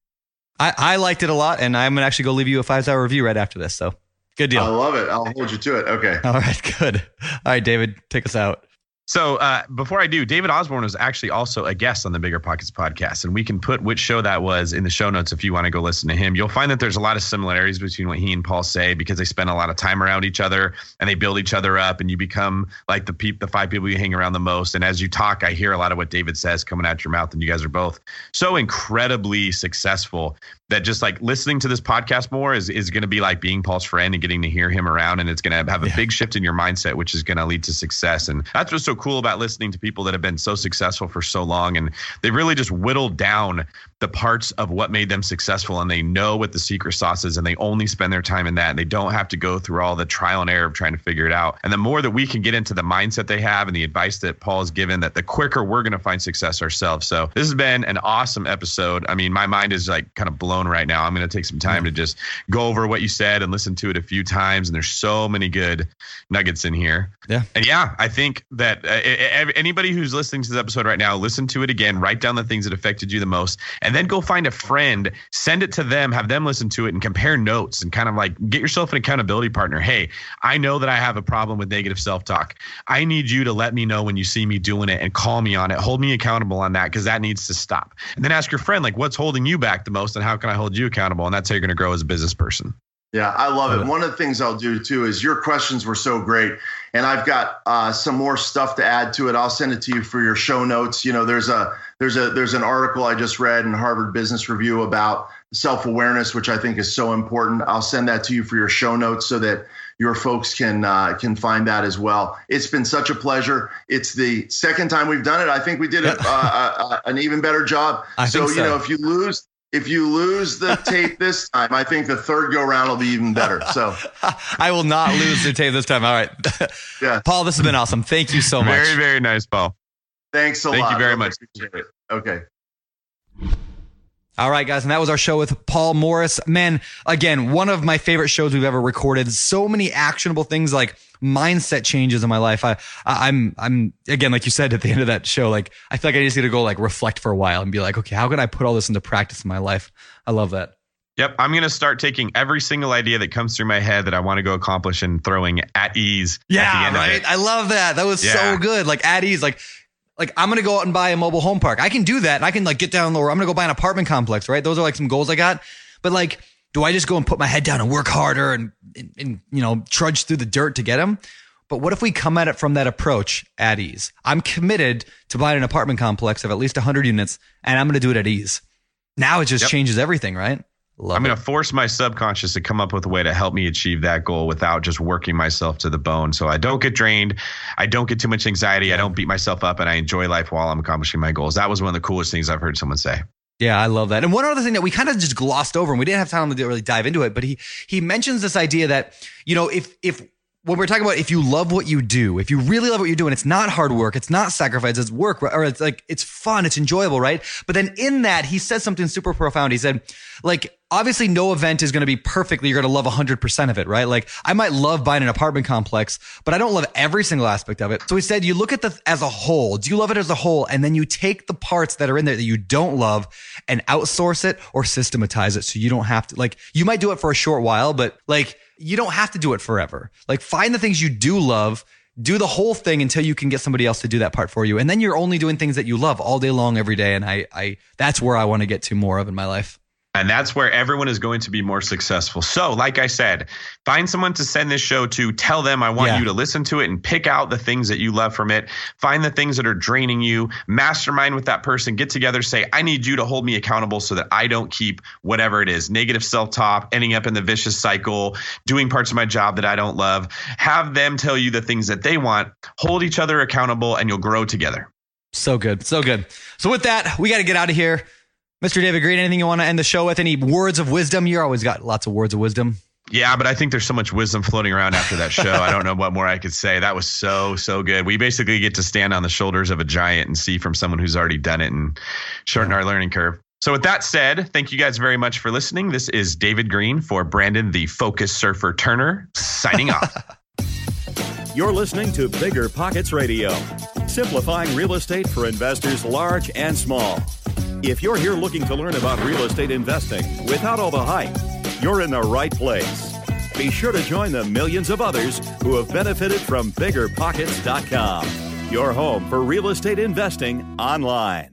Speaker 1: I, I liked it a lot, and I'm gonna actually go leave you a five star review right after this. So good deal.
Speaker 2: I love it. I'll hold you to it. Okay.
Speaker 1: All right, good. All right, David, take us out.
Speaker 4: So uh, before I do, David Osborne was actually also a guest on the Bigger Pockets podcast, and we can put which show that was in the show notes if you want to go listen to him. You'll find that there's a lot of similarities between what he and Paul say because they spend a lot of time around each other and they build each other up, and you become like the peop- the five people you hang around the most. And as you talk, I hear a lot of what David says coming out your mouth, and you guys are both so incredibly successful that just like listening to this podcast more is is going to be like being Paul's friend and getting to hear him around, and it's going to have a
Speaker 1: Yeah.
Speaker 4: big shift in your mindset, which is going to lead to success. And that's what's so cool about listening to people that have been so successful for so long, and they really just whittled down the parts of what made them successful, and they know what the secret sauce is, and they only spend their time in that, and they don't have to go through all the trial and error of trying to figure it out. And the more that we can get into the mindset they have and the advice that Paul has given, that the quicker we're going to find success ourselves. So this has been an awesome episode. I mean, my mind is like kind of blown right now. I'm going to take some time to just go over what you said and listen to it a few times. And there's so many good nuggets in here.
Speaker 1: Yeah.
Speaker 4: And yeah, I think that uh, anybody who's listening to this episode right now, listen to it again, write down the things that affected you the most, and then go find a friend, send it to them, have them listen to it, and compare notes and kind of like get yourself an accountability partner. Hey, I know that I have a problem with negative self talk. I need you to let me know when you see me doing it and call me on it. Hold me accountable on that because that needs to stop. And then ask your friend, like, what's holding you back the most and how can I hold you accountable? And that's how you're going to grow as a business person.
Speaker 2: Yeah, I love
Speaker 1: Love
Speaker 2: it.
Speaker 1: it.
Speaker 2: One of the things I'll do too is your questions were so great, and I've got uh, some more stuff to add to it. I'll send it to you for your show notes. You know, there's a there's a there's an article I just read in Harvard Business Review about self awareness, which I think is so important. I'll send that to you for your show notes so that your folks can uh, can find that as well. It's been such a pleasure. It's the second time we've done it. I think we did a, uh, uh, an even better job.
Speaker 1: I
Speaker 2: so,
Speaker 1: think
Speaker 2: you know, if you lose if you lose the tape this time, I think the third go round will be even better. So,
Speaker 1: I will not lose the tape this time. All right.
Speaker 2: Yeah.
Speaker 1: Paul, this has been awesome. Thank you so much.
Speaker 4: Very, very nice, Paul.
Speaker 2: thanks a
Speaker 4: Thank
Speaker 2: lot.
Speaker 4: Thank you very much.
Speaker 2: Okay.
Speaker 1: All right, guys. And that was our show with Paul Morris. Man, again, one of my favorite shows we've ever recorded. So many actionable things like mindset changes in my life. I, I I'm I'm again like you said at the end of that show, like I feel like I just need to go like reflect for a while and be like, okay, how can I put all this into practice in my life? I love that.
Speaker 4: Yep, I'm gonna start taking every single idea that comes through my head that I want to go accomplish and throwing at ease. at the
Speaker 1: Yeah,
Speaker 4: of
Speaker 1: right. I love that. That was
Speaker 4: Yeah.
Speaker 1: so good. Like at ease, like like I'm gonna go out and buy a mobile home park. I can do that, and I can like get down lower. I'm gonna go buy an apartment complex, right? Those are like some goals I got. But like, do I just go and put my head down and work harder and and, and you know trudge through the dirt to get them? But what if we come at it from that approach at ease? I'm committed to buying an apartment complex of at least 100 units, and I'm gonna do it at ease. Now it just
Speaker 4: Yep.
Speaker 1: changes everything, right? Love
Speaker 4: I'm going to force my subconscious to come up with a way to help me achieve that goal without just working myself to the bone. So I don't get drained. I don't get too much anxiety. I don't beat myself up and I enjoy life while I'm accomplishing my goals. That was one of the coolest things I've heard someone say.
Speaker 1: Yeah, I love that. And one other thing that we kind of just glossed over, and we didn't have time to really dive into it, but he he mentions this idea that you know if if when we're talking about if you love what you do, if you really love what you're doing, it's not hard work, it's not sacrifice, it's work, or it's like it's fun, it's enjoyable, right? But then in that, he said something super profound. He said, like, obviously, no event is going to be perfectly. You're going to love 100 percent of it, right? Like, I might love buying an apartment complex, but I don't love every single aspect of it. So he said, you look at the as a whole. Do you love it as a whole? And then you take the parts that are in there that you don't love and outsource it or systematize it, so you don't have to. Like, you might do it for a short while, but like you don't have to do it forever. Like find the things you do love, do the whole thing until you can get somebody else to do that part for you. And then you're only doing things that you love all day long every day. And I I that's where I want to get to more of in my life.
Speaker 4: And that's where everyone is going to be more successful. So, like I said, find someone to send this show to. Tell them I want
Speaker 1: Yeah.
Speaker 4: you to listen to it and pick out the things that you love from it. Find the things that are draining you. Mastermind with that person. Get together. Say, I need you to hold me accountable so that I don't keep whatever it is negative self talk, ending up in the vicious cycle, doing parts of my job that I don't love. Have them tell you the things that they want. Hold each other accountable and you'll grow together.
Speaker 1: So good. So good. So with that, we got to get out of here. Mr. David Greene, anything you want to end the show with? Any words of wisdom? You're always got lots of words of wisdom.
Speaker 4: Yeah, but I think there's so much wisdom floating around after that show. I don't know what more I could say. That was so, so good. We basically get to stand on the shoulders of a giant and see from someone who's already done it and shorten our learning curve. So, with that said, thank you guys very much for listening. This is David Greene for Brandon, the Focus Surfer Turner, signing off.
Speaker 3: You're listening to Bigger Pockets Radio, simplifying real estate for investors large and small. If you're here looking to learn about real estate investing without all the hype, you're in the right place. Be sure to join the millions of others who have benefited from biggerpockets.com, your home for real estate investing online.